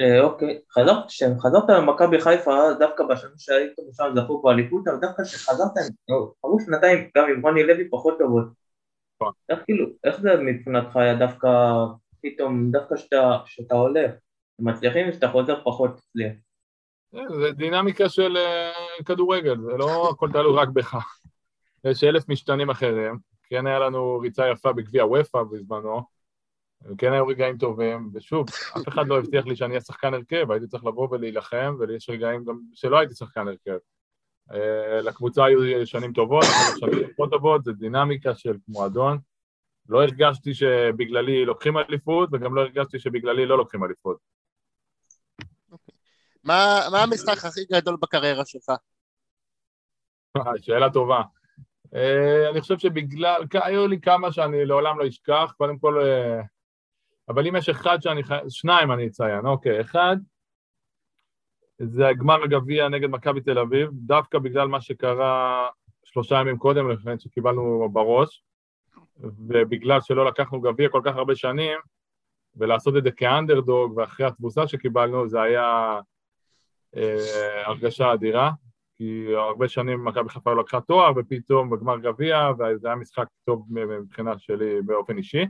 אה, אוקיי, חזרת, כשחזרת למכבי חיפה, דווקא בשנים שהיית שם זכו באליפות, אבל דווקא כשחזרת, עברו שנתיים גם עם רוני לוי פחות טובות. נכון. איך כאילו, איך זה מבחינתך היה דווקא פתאום, דווקא כשאתה הולך, מצליחים ושאתה חוזר פחות תצליח? אה, זה דינמיקה של אה, כדורגל, זה לא הכל תלוי רק בך. יש אלף משתנים אחרים. כן היה לנו ריצה יפה בגביע וופא בזמנו, כן היו רגעים טובים, ושוב, אף אחד לא הבטיח לי שאני אהיה שחקן הרכב, הייתי צריך לבוא ולהילחם, ויש רגעים גם שלא הייתי שחקן הרכב. אה, לקבוצה היו שנים טובות, שנים פחות טובות, זה דינמיקה של מועדון. לא הרגשתי שבגללי לוקחים אליפות, וגם לא הרגשתי שבגללי לא לוקחים אליפות. מה, מה המשחק הכי גדול בקריירה שלך? שאלה טובה. Uh, אני חושב שבגלל, היו לי כמה שאני לעולם לא אשכח, קודם כל uh, אבל אם יש אחד שאני חייב, שניים אני אציין, אוקיי, אחד זה הגמר הגביע נגד מכבי תל אביב, דווקא בגלל מה שקרה שלושה ימים קודם לכן שקיבלנו בראש, ובגלל שלא לקחנו גביע כל כך הרבה שנים, ולעשות את זה כאנדרדוג, ואחרי התבוסה שקיבלנו, זה היה אה, הרגשה אדירה, כי הרבה שנים מכבי חיפה לא לקחה תואר, ופתאום בגמר גביע, וזה היה משחק טוב מבחינה שלי באופן אישי.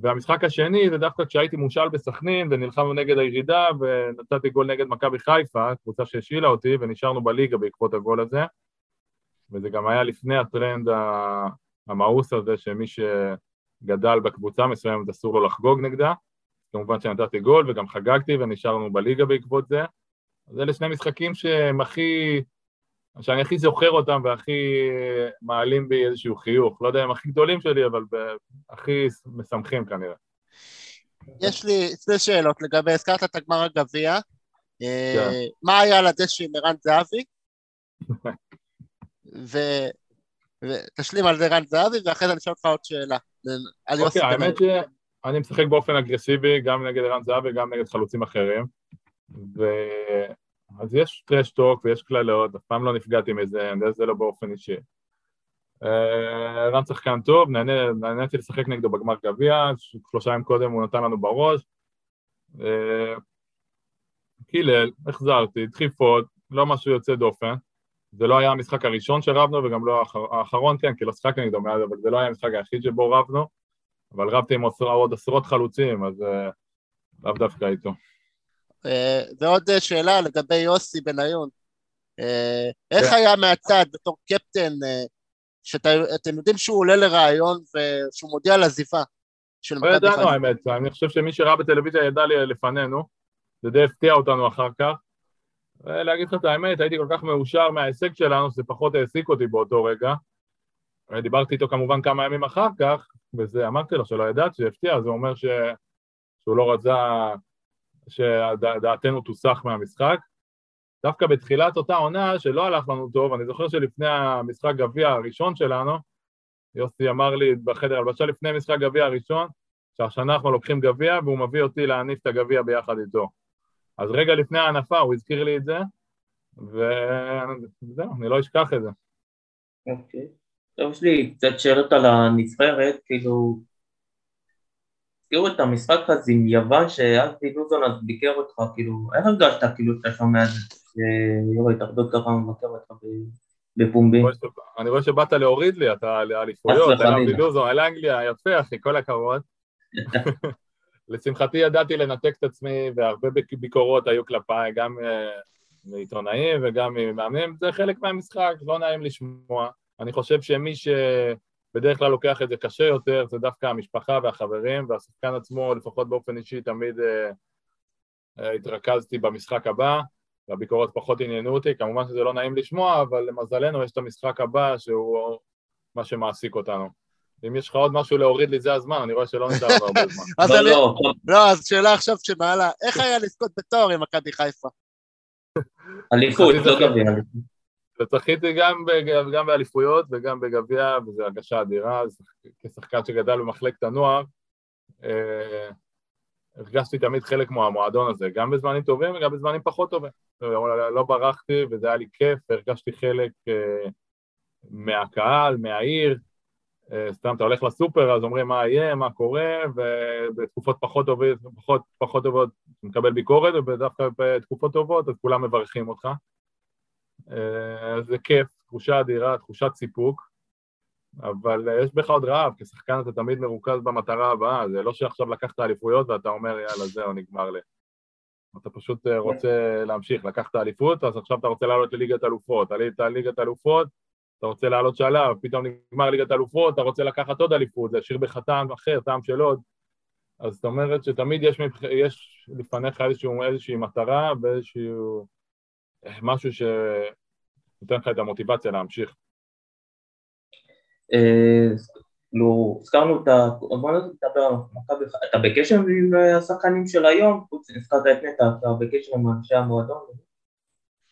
והמשחק השני זה דווקא כשהייתי מושל בסכנין ונלחמנו נגד הירידה ונתתי גול נגד מכבי חיפה, קבוצה שהשאילה אותי ונשארנו בליגה בעקבות הגול הזה. וזה גם היה לפני הטרנד המאוס הזה שמי שגדל בקבוצה מסוימת אסור לו לחגוג נגדה. כמובן שנתתי גול וגם חגגתי ונשארנו בליגה בעקבות זה. אז אלה שני משחקים שהם הכי שאני הכי זוכר אותם והכי מעלים בי איזשהו חיוך. לא יודע אם הכי גדולים שלי, אבל הכי משמחים כנראה. יש לי שתי שאלות לגבי, הזכרת את הגמר הגביע. אה, כן. מה היה על הדשא עם ערן זהבי? ותשלים על זה ערן זהבי, ואחרי זה אני אשאל אותך עוד שאלה. אוקיי, האמת שאני משחק באופן אגרסיבי, גם נגד ערן זהבי וגם נגד חלוצים אחרים. אז יש טרשטוק ויש קללות, אף פעם לא נפגעתי מזה, אני יודע שזה לא באופן אישי. אה, רן שחקן טוב, נהניתי לשחק נגדו בגמר גביע, שלושה ימים קודם הוא נתן לנו בראש. אה, קילל, החזרתי, דחיפות, לא משהו יוצא דופן. זה לא היה המשחק הראשון שרבנו וגם לא האחר- האחרון, כן, כי לא שיחקתי נגדו מאז, אבל זה לא היה המשחק היחיד שבו רבנו. אבל רבתי עם עוד עשרות חלוצים, אז אה, לאו דווקא איתו. אה, ועוד אה, שאלה לגבי יוסי בניון. אה, איך כן. היה מהצד בתור קפטן, שאתם יודעים שהוא עולה לרעיון ושהוא מודיע על עזיבה של לא מכבי ידענו חיפה? האמת, אני חושב שמי שראה בטלוויזיה ידע לי לפנינו, זה די הפתיע אותנו אחר כך. ולהגיד לך את האמת, הייתי כל כך מאושר מההישג שלנו, שזה פחות העסיק אותי באותו רגע. דיברתי איתו כמובן כמה ימים אחר כך, וזה, אמרתי לו שלא ידעתי, שהפתיע, הוא אומר ש... שהוא לא רצה שדעתנו תוסח מהמשחק. דווקא בתחילת אותה עונה, שלא הלך לנו טוב, אני זוכר שלפני המשחק גביע הראשון שלנו, יוסי אמר לי בחדר הלבשה לפני משחק גביע הראשון, שהשנה אנחנו לוקחים גביע והוא מביא אותי להניף את הגביע ביחד איתו. אז רגע לפני ההנפה הוא הזכיר לי את זה, וזהו, אני לא אשכח את זה. אוקיי. טוב, יש לי קצת שאלות על הנבחרת, כאילו... הזכירו את המשחק הזה עם יוון, שאבי לוזון אז ביקר אותך, כאילו, איך הרגשת כאילו שאתה שומע את זה, שיו"ר ההתאחדות ככה מבקר אותך בפומבי? אני רואה ש- שבאת להוריד לי, אתה לאליפויות. על אבי לוזון, על אנגליה, יפה אחי, כל הכבוד. לשמחתי ידעתי לנתק את עצמי, והרבה ביק- ביקורות היו כלפיי, גם אה, מעיתונאים וגם ממאמנים, זה חלק מהמשחק, לא נעים לשמוע. אני חושב שמי שבדרך כלל לוקח את זה קשה יותר, זה דווקא המשפחה והחברים, והשחקן עצמו, לפחות באופן אישי, תמיד אה, אה, התרכזתי במשחק הבא, והביקורות פחות עניינו אותי, כמובן שזה לא נעים לשמוע, אבל למזלנו יש את המשחק הבא שהוא מה שמעסיק אותנו. אם יש לך עוד משהו להוריד לי, זה הזמן, אני רואה שלא נשאר הרבה זמן. אז לא, אני- לא, לא, אז שאלה עכשיו שמעלה, איך היה לזכות בתואר עם מכבי חיפה? אליפות, לא. גביע. וזכיתי גם, בג- גם באליפויות וגם בגביע, וזו הרגשה אדירה, כשחקן שגדל במחלקת הנוער, אה, הרגשתי תמיד חלק מהמועדון הזה, גם בזמנים טובים וגם בזמנים פחות טובים. לא, לא ברחתי וזה היה לי כיף, והרגשתי חלק אה, מהקהל, מהעיר. אה, סתם, אתה הולך לסופר, אז אומרים מה יהיה, מה קורה, ובתקופות פחות טובות, פחות, פחות טובות, מקבל ביקורת, ודווקא בתקופות טובות, אז כולם מברכים אותך. אה, זה כיף, תחושה אדירה, תחושת סיפוק, אבל אה, יש בך עוד רעב, כשחקן אתה תמיד מרוכז במטרה הבאה, זה לא שעכשיו לקחת אליפויות ואתה אומר יאללה זהו נגמר לי. אתה פשוט אה, רוצה להמשיך, לקחת אליפות, אז עכשיו אתה רוצה לעלות לליגת אלופות, עלית לליגת אלופות, אתה רוצה לעלות שלב, פתאום נגמר ליגת אלופות, אתה רוצה לקחת עוד אליפות, זה השאיר בך טעם אחר, טעם של עוד. אז זאת אומרת שתמיד יש. יש לפניך איזשהו, איזושהי מטרה ואיזשהו משהו שנותן לך את המוטיבציה להמשיך. אה, כאילו, הזכרנו את ה... בוא נדבר על מכבי חיפה. אתה בקשר עם אה, השחקנים של היום? חוץ, הזכרת את נטע, אתה בקשר עם אנשי המועדון?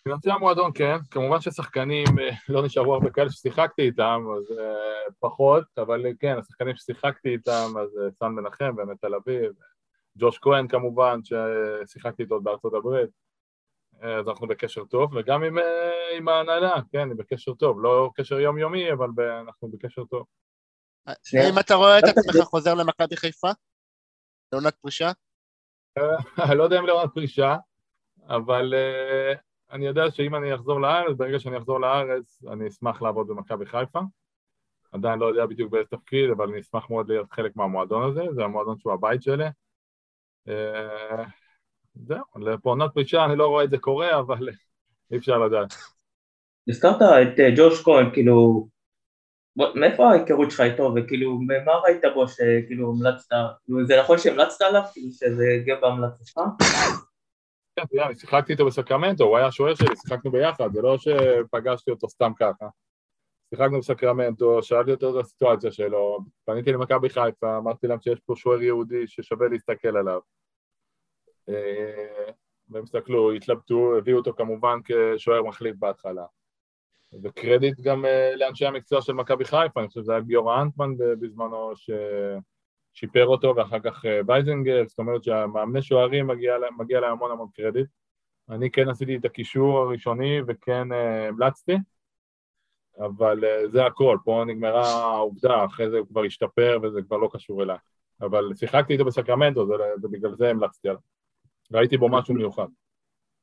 עם אנשי המועדון כן, כמובן ששחקנים אה, לא נשארו הרבה כאלה ששיחקתי איתם, אז פחות, אבל כן, השחקנים ששיחקתי איתם, אז סן מנחם באמת תל אביב, ג'וש כהן כמובן, ששיחקתי איתו בארצות הברית, אז אנחנו בקשר טוב, וגם עם, uh, עם ההנהלה, כן, אני בקשר טוב, לא קשר יומיומי, אבל אנחנו בקשר טוב. האם אתה רואה את עצמך. חוזר למכבי חיפה? לעונת פרישה? אני לא יודע אם לעונת פרישה, אבל uh, אני יודע שאם אני אחזור לארץ, ברגע שאני אחזור לארץ, אני אשמח לעבוד במכבי חיפה. עדיין לא יודע בדיוק באיזה תפקיד, אבל אני אשמח מאוד להיות חלק מהמועדון הזה, זה המועדון שהוא הבית שלי. זהו, לפעונת פרישה אני לא רואה את זה קורה, אבל אי אפשר לדעת. הזכרת את אה, ג'וש כהן, כאילו, מאיפה ההיכרות שלך איתו, וכאילו, מה ראית בו שכאילו המלצת, כאילו, זה נכון שהמלצת עליו, כאילו שזה הגיע בהמלצה שלך? כן, שיחקתי איתו בסקרמנטו, הוא היה השוער שלי, שיחקנו ביחד, זה לא שפגשתי אותו סתם ככה. שיחקנו בסקרמנטו, שאלתי אותו את הסיטואציה שלו, פניתי למכבי חיפה, אמרתי להם שיש פה שוער יהודי ששווה להסתכל עליו. אה, והם הסתכלו, התלבטו, הביאו אותו כמובן כשוער מחליף בהתחלה. וקרדיט גם אה, לאנשי המקצוע של מכבי חיפה, אני חושב שזה היה גיורא אנטמן בזמנו ששיפר אותו, ואחר כך אה, וייזנגר, זאת אומרת שהמאמני שוערים מגיע, להם- מגיע להם המון המון קרדיט. אני כן עשיתי את הקישור הראשוני וכן אה, המלצתי. אבל אה, זה הכל, פה נגמרה העובדה, אחרי זה הוא כבר השתפר וזה כבר לא קשור אליי. אבל שיחקתי איתו בסקרמנטו, ובגלל זה המלצתי עליו. ראיתי בו משהו מיוחד.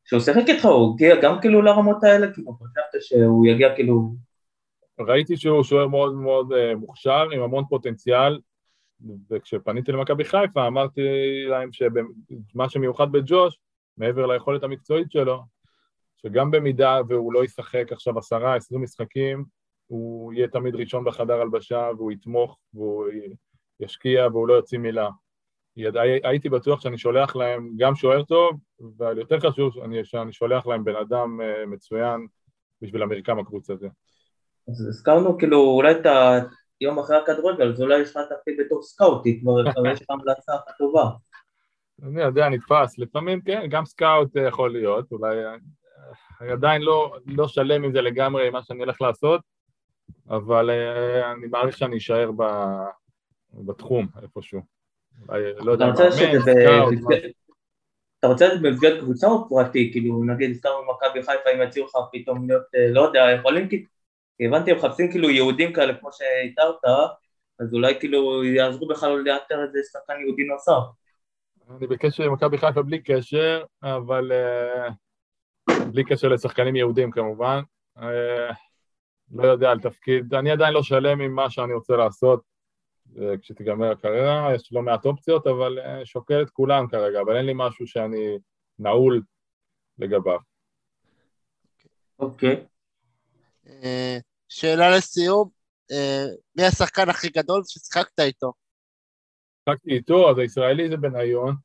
כשהוא שיחק איתך הוא הגיע גם כאילו לרמות האלה? כאילו חשבת שהוא יגיע כאילו... ראיתי שהוא שוער מאוד מאוד uh, מוכשר, עם המון פוטנציאל, וכשפניתי למכבי חיפה אמרתי להם שמה שמיוחד בג'וש, מעבר ליכולת המקצועית שלו, שגם במידה והוא לא ישחק עכשיו עשרה, עשרים משחקים, הוא יהיה תמיד ראשון בחדר הלבשה והוא יתמוך והוא ישקיע והוא לא יוציא מילה. הייתי בטוח שאני שולח להם גם שוער טוב, אבל יותר חשוב שאני שולח להם בן אדם אה, מצוין בשביל המרקם הקבוצתי. אז הזכרנו כאילו אולי את היום אחרי הכדורגל, אז אולי יש לך תפקיד בתור סקאוטי, כבר יש לך המלצה טובה. אני יודע, נתפס, לפעמים כן, גם סקאוט אה, יכול להיות, אולי אה, אני עדיין לא, לא שלם עם זה לגמרי, מה שאני הולך לעשות, אבל אני מעריך שאני אשאר ב, בתחום איפשהו. לא יודע, מאמן, אתה רוצה את זה במסגרת קבוצה או פרטי? כאילו, נגיד, סתם במכבי חיפה, אם יציעו לך פתאום להיות, אה, לא יודע, יכולים, כי הבנתי, הם מחפשים כאילו יהודים כאלה, כמו שהתארת, אז אולי כאילו יעזרו בכלל לאתר איזה שחקן יהודי נוסף. אני בקשר עם מכבי חיפה בלי קשר, אבל uh, בלי קשר לשחקנים יהודים כמובן. Uh, לא יודע על תפקיד, אני עדיין לא שלם עם מה שאני רוצה לעשות. כשתיגמר הקריירה, יש לא מעט אופציות, אבל אה, שוקל את כולן כרגע, אבל אין לי משהו שאני נעול לגביו. אוקיי. אה, שאלה לסיום, אה, מי השחקן הכי גדול ששיחקת איתו? שיחקתי איתו, אז הישראלי זה בניון.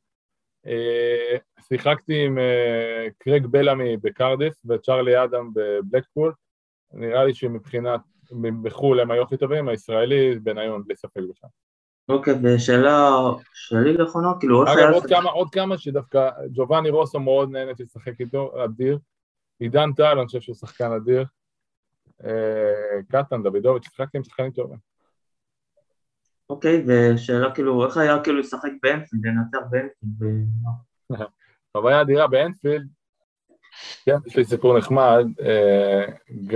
שיחקתי עם קרג בלעמי בקרדיף וצ'רלי אדם בבלקפול. נראה לי שמבחינת בחו"ל הם היו הכי טובים, הישראלי בניון, בלי ספק בכלל. אוקיי, ושאלה שלי לאחרונה, כאילו... אגב, עוד כמה, עוד כמה שדווקא ג'ובאני רוסו מאוד נהניתי לשחק איתו, אדיר. עידן טל, אני חושב שהוא שחקן אדיר. אה, קטן, דוידוביץ', שיחקתי עם שחקנים טובים. אוקיי, ושאלה כאילו, איך היה כאילו לשחק באנפילד, לנצח באנפילד? חוויה אדירה באנפילד, כן, יש לי סיפור נחמד, אה,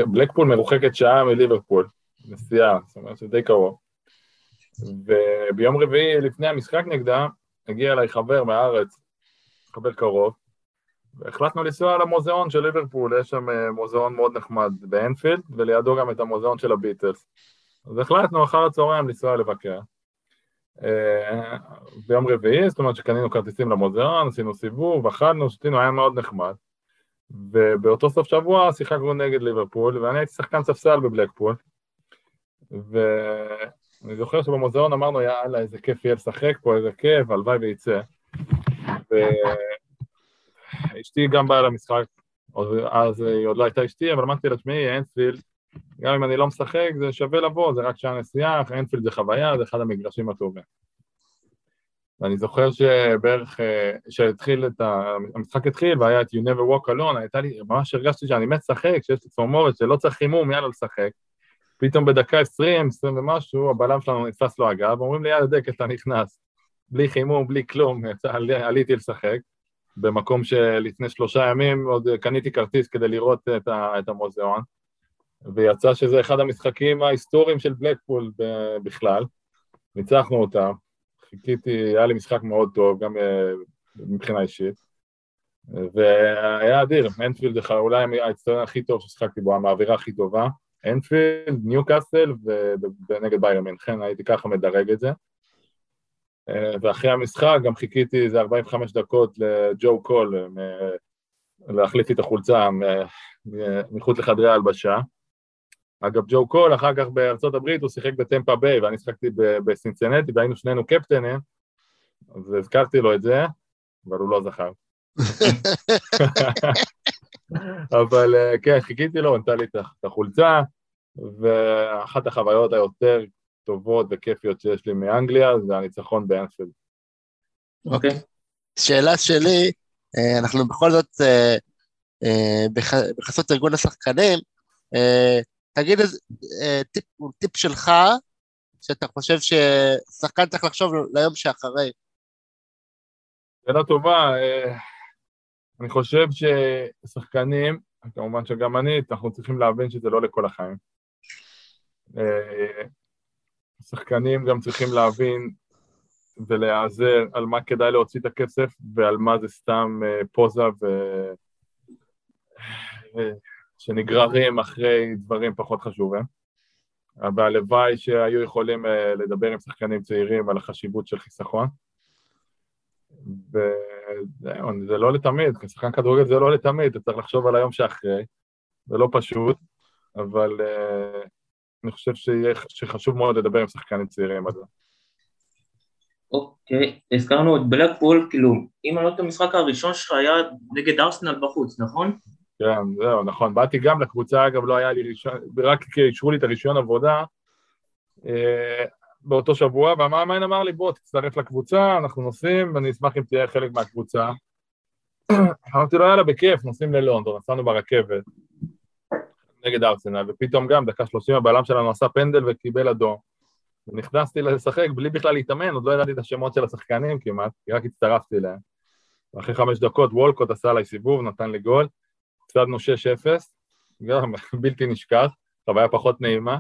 בלקפול מרוחקת שעה מליברפול, נסיעה, זאת אומרת שזה די קרוב. וביום רביעי לפני המשחק נגדה, הגיע אליי חבר מהארץ, חבר קרוב, והחלטנו לנסוע למוזיאון של ליברפול, יש שם אה, מוזיאון מאוד נחמד באנפילד, ולידו גם את המוזיאון של הביטלס. אז החלטנו אחר הצהריים לנסוע לבקר. אה, ביום רביעי, זאת אומרת שקנינו כרטיסים למוזיאון, עשינו סיבוב, אכלנו, שתינו, היה מאוד נחמד. ובאותו סוף שבוע שיחקנו נגד ליברפול, ואני הייתי שחקן ספסל בבלקפול. ואני זוכר שבמוזיאון אמרנו, יאללה, איזה כיף יהיה לשחק פה, איזה כיף, הלוואי וייצא. ואשתי גם באה למשחק, אז היא עוד לא הייתה אשתי, אבל אמרתי לה, תשמעי, אנפילד, גם אם אני לא משחק, זה שווה לבוא, זה רק שעה נסיעה, אנפילד זה חוויה, זה אחד המגרשים הטובים. ואני זוכר שבערך, כשהתחיל את ה... המשחק התחיל והיה את You Never Walk Alone, הייתה לי, ממש הרגשתי שאני מת לשחק, שיש לי צמרמורת, שלא צריך חימום, יאללה לשחק. פתאום בדקה 20, 20 ומשהו, הבלם שלנו נתפס לו הגב, אומרים לי, יאללה דק, אתה נכנס. בלי חימום, בלי כלום, עליתי לשחק. במקום שלפני שלושה ימים עוד קניתי כרטיס כדי לראות את, ה, את המוזיאון, ויצא שזה אחד המשחקים ההיסטוריים של בלקפול בכלל. ניצחנו אותם, חיכיתי, היה לי משחק מאוד טוב, גם אה, מבחינה אישית, והיה אדיר, אנפילד אולי האצטדיון הכי טוב ששיחקתי בו, המעבירה הכי טובה, אנפילד, ניו קאסל ונגד ביירן מינכן, הייתי ככה מדרג את זה. אה, ואחרי המשחק גם חיכיתי איזה 45 דקות לג'ו קול אה, להחליף לי את החולצה מחוץ לחדרי ההלבשה. אגב, ג'ו קול, אחר כך בארצות הברית הוא שיחק בטמפה ביי, ואני שיחקתי בסינסנטי, והיינו שנינו קפטנים, אז הזכרתי לו את זה, אבל הוא לא זכר. אבל אה, כן, חיכיתי לו, נתן לי את החולצה, ואחת החוויות היותר טובות וכיפיות שיש לי מאנגליה זה הניצחון באנפילד. אוקיי. שאלה שלי, אה, אנחנו בכל זאת אה, בחסות ארגון השחקנים, תגיד איזה אה, טיפ, טיפ שלך, שאתה חושב ששחקן צריך לחשוב ליום שאחרי. שאלה טובה, אה, אני חושב ששחקנים, כמובן שגם אני, אנחנו צריכים להבין שזה לא לכל החיים. אה, שחקנים גם צריכים להבין ולהיעזר על מה כדאי להוציא את הכסף ועל מה זה סתם פוזה ו... שנגררים אחרי דברים פחות חשובים. והלוואי שהיו יכולים אה, לדבר עם שחקנים צעירים על החשיבות של חיסכון. וזהו, זה לא לתמיד, כשחקן כדורגל זה לא לתמיד, אתה צריך לחשוב על היום שאחרי, זה לא פשוט, אבל uh, אני חושב שיהיה, שחשוב מאוד לדבר עם שחקנים צעירים על זה. אוקיי, הזכרנו את בלקפול, כאילו, אם אני לא טועה, המשחק הראשון שלך היה נגד ארסנל בחוץ, נכון? כן, זהו, נכון. באתי גם לקבוצה, אגב, לא היה לי רישיון, רק אישרו לי את הרישיון עבודה אה, באותו שבוע, והמאמן אמר לי, בוא, תצטרף לקבוצה, אנחנו נוסעים, ואני אשמח אם תהיה חלק מהקבוצה. אמרתי לו, יאללה, בכיף, נוסעים ללונדון, נסענו ברכבת נגד ארסנל, ופתאום גם, דקה שלושים, הבעלם שלנו עשה פנדל וקיבל אדום. ונכנסתי לשחק בלי בכלל להתאמן, עוד לא ידעתי את השמות של השחקנים כמעט, כי רק הצטרפתי אליהם. ואחרי חמש דקות וולקוט עשה עליי סיבוב, נתן לי גול, הפסדנו 6-0, גם בלתי נשכח, חוויה פחות נעימה,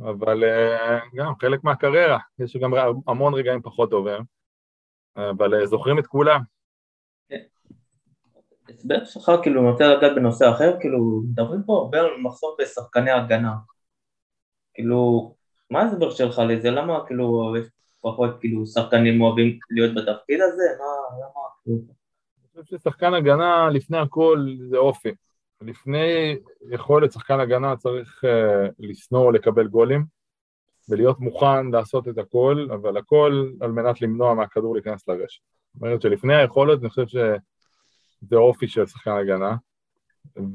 אבל אה, גם חלק מהקריירה, יש גם המון רגעים פחות טובים, אבל אה, זוכרים את כולם. הסבר שלך, כאילו, אני רוצה לגעת בנושא אחר, כאילו, מדברים פה הרבה על מחסור בשחקני הגנה. כאילו, מה ההסבר שלך לזה? למה, כאילו, יש פחות, כאילו, שחקנים אוהבים להיות בתפקיד הזה? מה, למה, כאילו... אני חושב ששחקן הגנה, לפני הכל, זה אופי. לפני יכולת שחקן הגנה צריך uh, לשנוא לקבל גולים ולהיות מוכן לעשות את הכל, אבל הכל על מנת למנוע מהכדור להיכנס לרשת. זאת אומרת שלפני היכולת אני חושב שזה אופי של שחקן הגנה,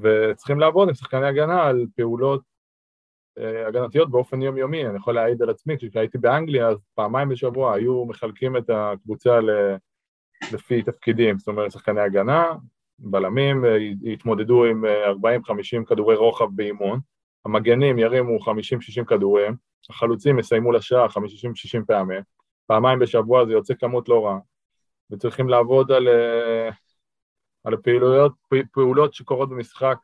וצריכים לעבוד עם שחקני הגנה על פעולות uh, הגנתיות באופן יומיומי. אני יכול להעיד על עצמי, כשהייתי באנגליה אז פעמיים בשבוע היו מחלקים את הקבוצה. לפי תפקידים, זאת אומרת שחקני הגנה, בלמים אה, יתמודדו עם 40-50 אה, כדורי רוחב באימון, המגנים ירימו 50-60 כדורים, החלוצים יסיימו לשעה 50-60 פעמים, פעמיים. בשבוע זה יוצא כמות לא רעה, וצריכים לעבוד על, אה, על פעילויות, פעולות שקורות במשחק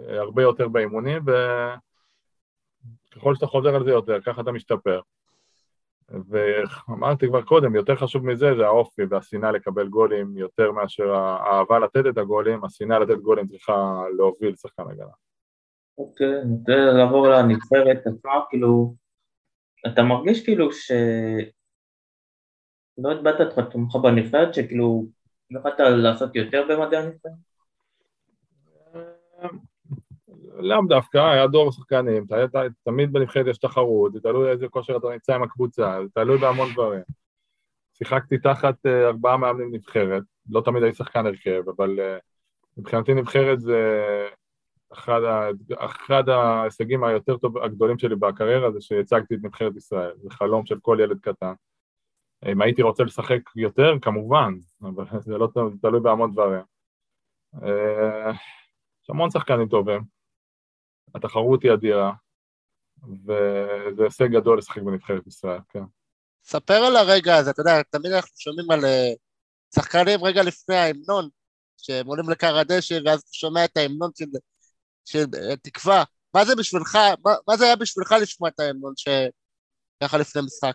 הרבה יותר באימונים, וככל שאתה חוזר על זה יותר, ככה אתה משתפר. ואמרתי כבר קודם, יותר חשוב מזה זה האופי והשנאה לקבל גולים יותר מאשר האהבה לתת את הגולים, השנאה לתת גולים צריכה להוביל שחקן הגנה. אוקיי, רוצה לעבור לנבחרת עצמה, כאילו, אתה מרגיש כאילו ש... לא הבעת את תומך בנבחרת, שכאילו, לא יכולת לעשות יותר במדעי הנבחרת? לאו דווקא, היה דור שחקנים, תמיד בנבחרת יש תחרות, זה תלוי איזה כושר אתה נמצא עם הקבוצה, זה תלוי בהמון דברים. שיחקתי תחת אה, ארבעה מאמנים נבחרת, לא תמיד הייתי שחקן הרכב, אבל אה, מבחינתי נבחרת זה אחד, ה, אחד ההישגים היותר טוב, הגדולים שלי בקריירה, זה שהצגתי את נבחרת ישראל, זה חלום של כל ילד קטן. אם הייתי רוצה לשחק יותר, כמובן, אבל זה לא תלוי בהמון דברים. אה, יש המון שחקנים טובים. התחרות היא אדירה, וזה הישג גדול לשחק בנבחרת ישראל, כן. ספר על הרגע הזה, אתה יודע, תמיד אנחנו שומעים על אה, שחקנים רגע לפני ההמנון, שהם עולים לקר הדשא, ואז אתה שומע את ההמנון של, של אה, תקווה. מה זה בשבילך, מה, מה זה היה בשבילך לשמוע את ההמנון שככה לפני משחק?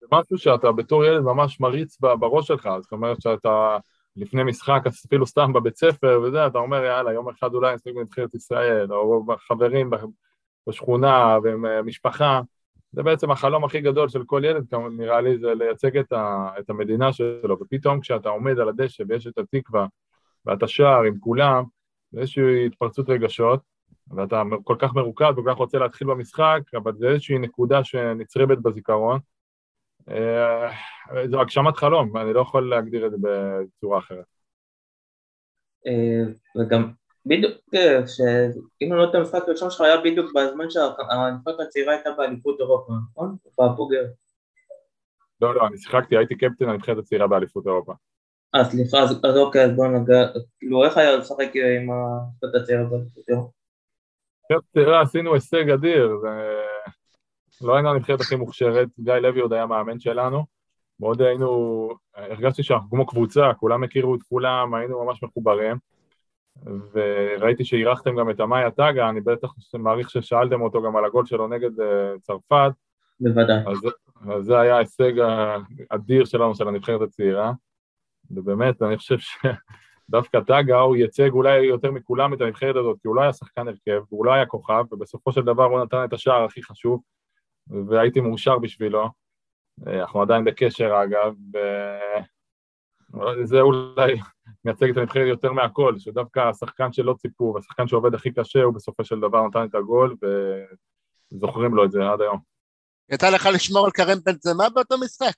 זה משהו שאתה בתור ילד ממש מריץ בראש שלך, זאת אומרת שאתה משחק, אפילו סתם בבית ספר וזה, אתה אומר, יאללה, יום אחד אולי נשחק בנבחרת ישראל, או חברים בשכונה ועם אה. זה בעצם החלום הכי גדול של כל ילד, נראה לי, זה לייצג את, ה, את המדינה שלו, ופתאום כשאתה עומד על הדשא ויש את התקווה, ואתה שר עם כולם, זה איזושהי התפרצות רגשות, ואתה כל כך מרוכז, כל כך רוצה להתחיל במשחק, אבל זה איזושהי נקודה שנצרבת בזיכרון, זו הגשמת חלום, אני לא יכול להגדיר את זה בצורה אחרת. אה, וגם בדיוק, אה, שאם אני לא יודע, המשחק הראשון שלך היה בדיוק בזמן שהנבחרת הצעירה הייתה באליפות אירופה, נכון? בבוגר. לא, לא, אני שיחקתי, הייתי קפטן הנבחרת הצעירה באליפות אירופה. אה, סליחה, אז אוקיי, אז בוא נגע, כאילו, איך היה לשחק עם הנבחרת הצעירה באליפות אירופה? עשינו הישג אדיר, לא היינו הנבחרת הכי מוכשרת, גיא לוי עוד היה מאמן שלנו, מאוד היינו, הרגשתי שאנחנו כמו קבוצה, כולם הכירו את כולם, היינו ממש מחוברים. וראיתי שאירחתם גם את עמאי טאגה, אני בטח מעריך ששאלתם אותו גם על הגול שלו נגד אה, צרפת. בוודאי. אז, אז זה היה ההישג האדיר שלנו, של הנבחרת הצעירה. ובאמת, אני חושב שדווקא טאגה הוא ייצג אולי יותר מכולם את הנבחרת הזאת, כי הוא לא היה שחקן הרכב, והוא לא היה כוכב, ובסופו של דבר הוא נתן את השער הכי חשוב, והייתי מאושר בשבילו. אה, אנחנו עדיין בקשר, אגב, וזה אולי מייצג את הנבחרת יותר מהכל, שדווקא השחקן שלא ציפו, והשחקן שעובד הכי קשה, הוא בסופו של דבר נתן את הגול, וזוכרים לו את זה עד היום. יצא לך לשמור על קרן בן זמה באותו משחק?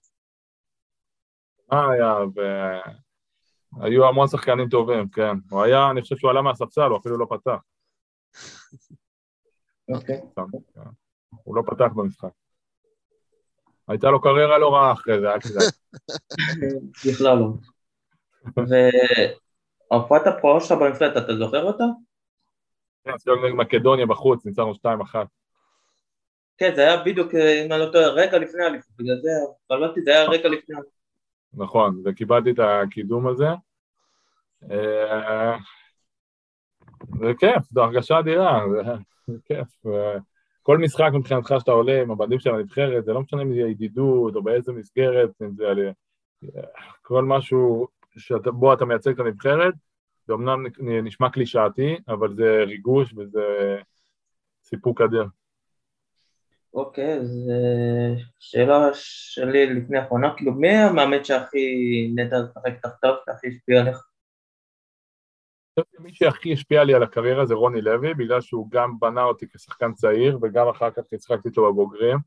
מה היה, והיו המון שחקנים טובים, כן. הוא היה, אני חושב שהוא עלה מהספסל, הוא אפילו לא פתח. אוקיי. הוא לא פתח במשחק. הייתה לו קריירה לא רעה אחרי זה, אל תדאג. בכלל לא. והופעת הפרעה שלך בנפלט, אתה זוכר אותה? כן, שיחקנו נגד מקדוניה בחוץ, ניצחנו 2-1. כן, זה היה בדיוק, אם אני לא טועה, רגע לפני האליפות, בגלל זה, התבלבלתי, זה היה רגע לפני נכון, וקיבלתי את הקידום הזה. אה, זה כיף, זו הרגשה אדירה, זה כיף. כל משחק מבחינתך שאתה עולה עם הבנדים של הנבחרת, זה לא משנה אם זה ידידות או באיזה מסגרת, אם זה על... כל משהו שבו אתה מייצג את הנבחרת, זה אמנם נשמע קלישאתי, אבל זה ריגוש וזה סיפוק אדיר. אוקיי, אז אה, שאלה שלי לפני האחרונה, כאילו מי המאמן שהכי נטע לשחק תחתיו, שהכי השפיע עליך? מי שהכי השפיע לי על הקריירה זה רוני לוי, בגלל שהוא גם בנה אותי כשחקן צעיר, וגם אחר כך הצחקתי איתו בבוגרים.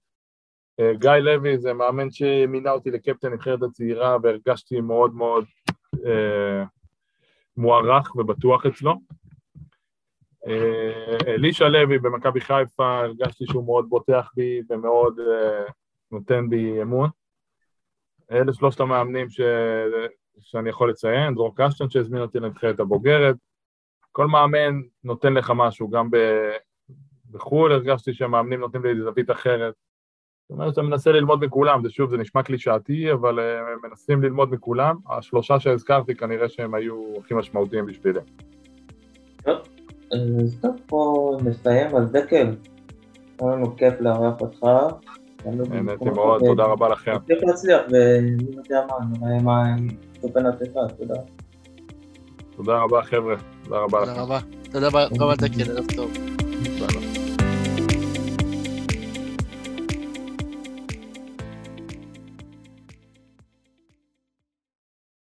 אה, גיא לוי זה מאמן שמינה אותי לקפטן נבחרת הצעירה, והרגשתי מאוד מאוד אה, מוערך ובטוח אצלו. אה, אלישע לוי במכבי חיפה, הרגשתי שהוא מאוד בוטח בי ומאוד אה, נותן בי אמון. אלה שלושת המאמנים ש... שאני יכול לציין, דרור קשטן שהזמין אותי לנבחרת הבוגרת. כל מאמן נותן לך משהו, גם ב... בחו"ל הרגשתי שהמאמנים נותנים לי זווית אחרת. זאת אומרת שאתה מנסה ללמוד מכולם, זה שוב, זה נשמע קלישאתי, אבל הם מנסים ללמוד מכולם. השלושה שהזכרתי כנראה שהם היו הכי משמעותיים בשבילי. טוב. אז טוב, פה נסיים על דקל. היה לנו כיף לארח אותך. נהניתי מאוד, תודה רבה לכם. תמשיך להצליח, ומי יודע מה, נראה מה צופה נעשית, תודה. תודה רבה חבר'ה, תודה רבה לכם. תודה רבה. תודה רבה דקל, ערב טוב.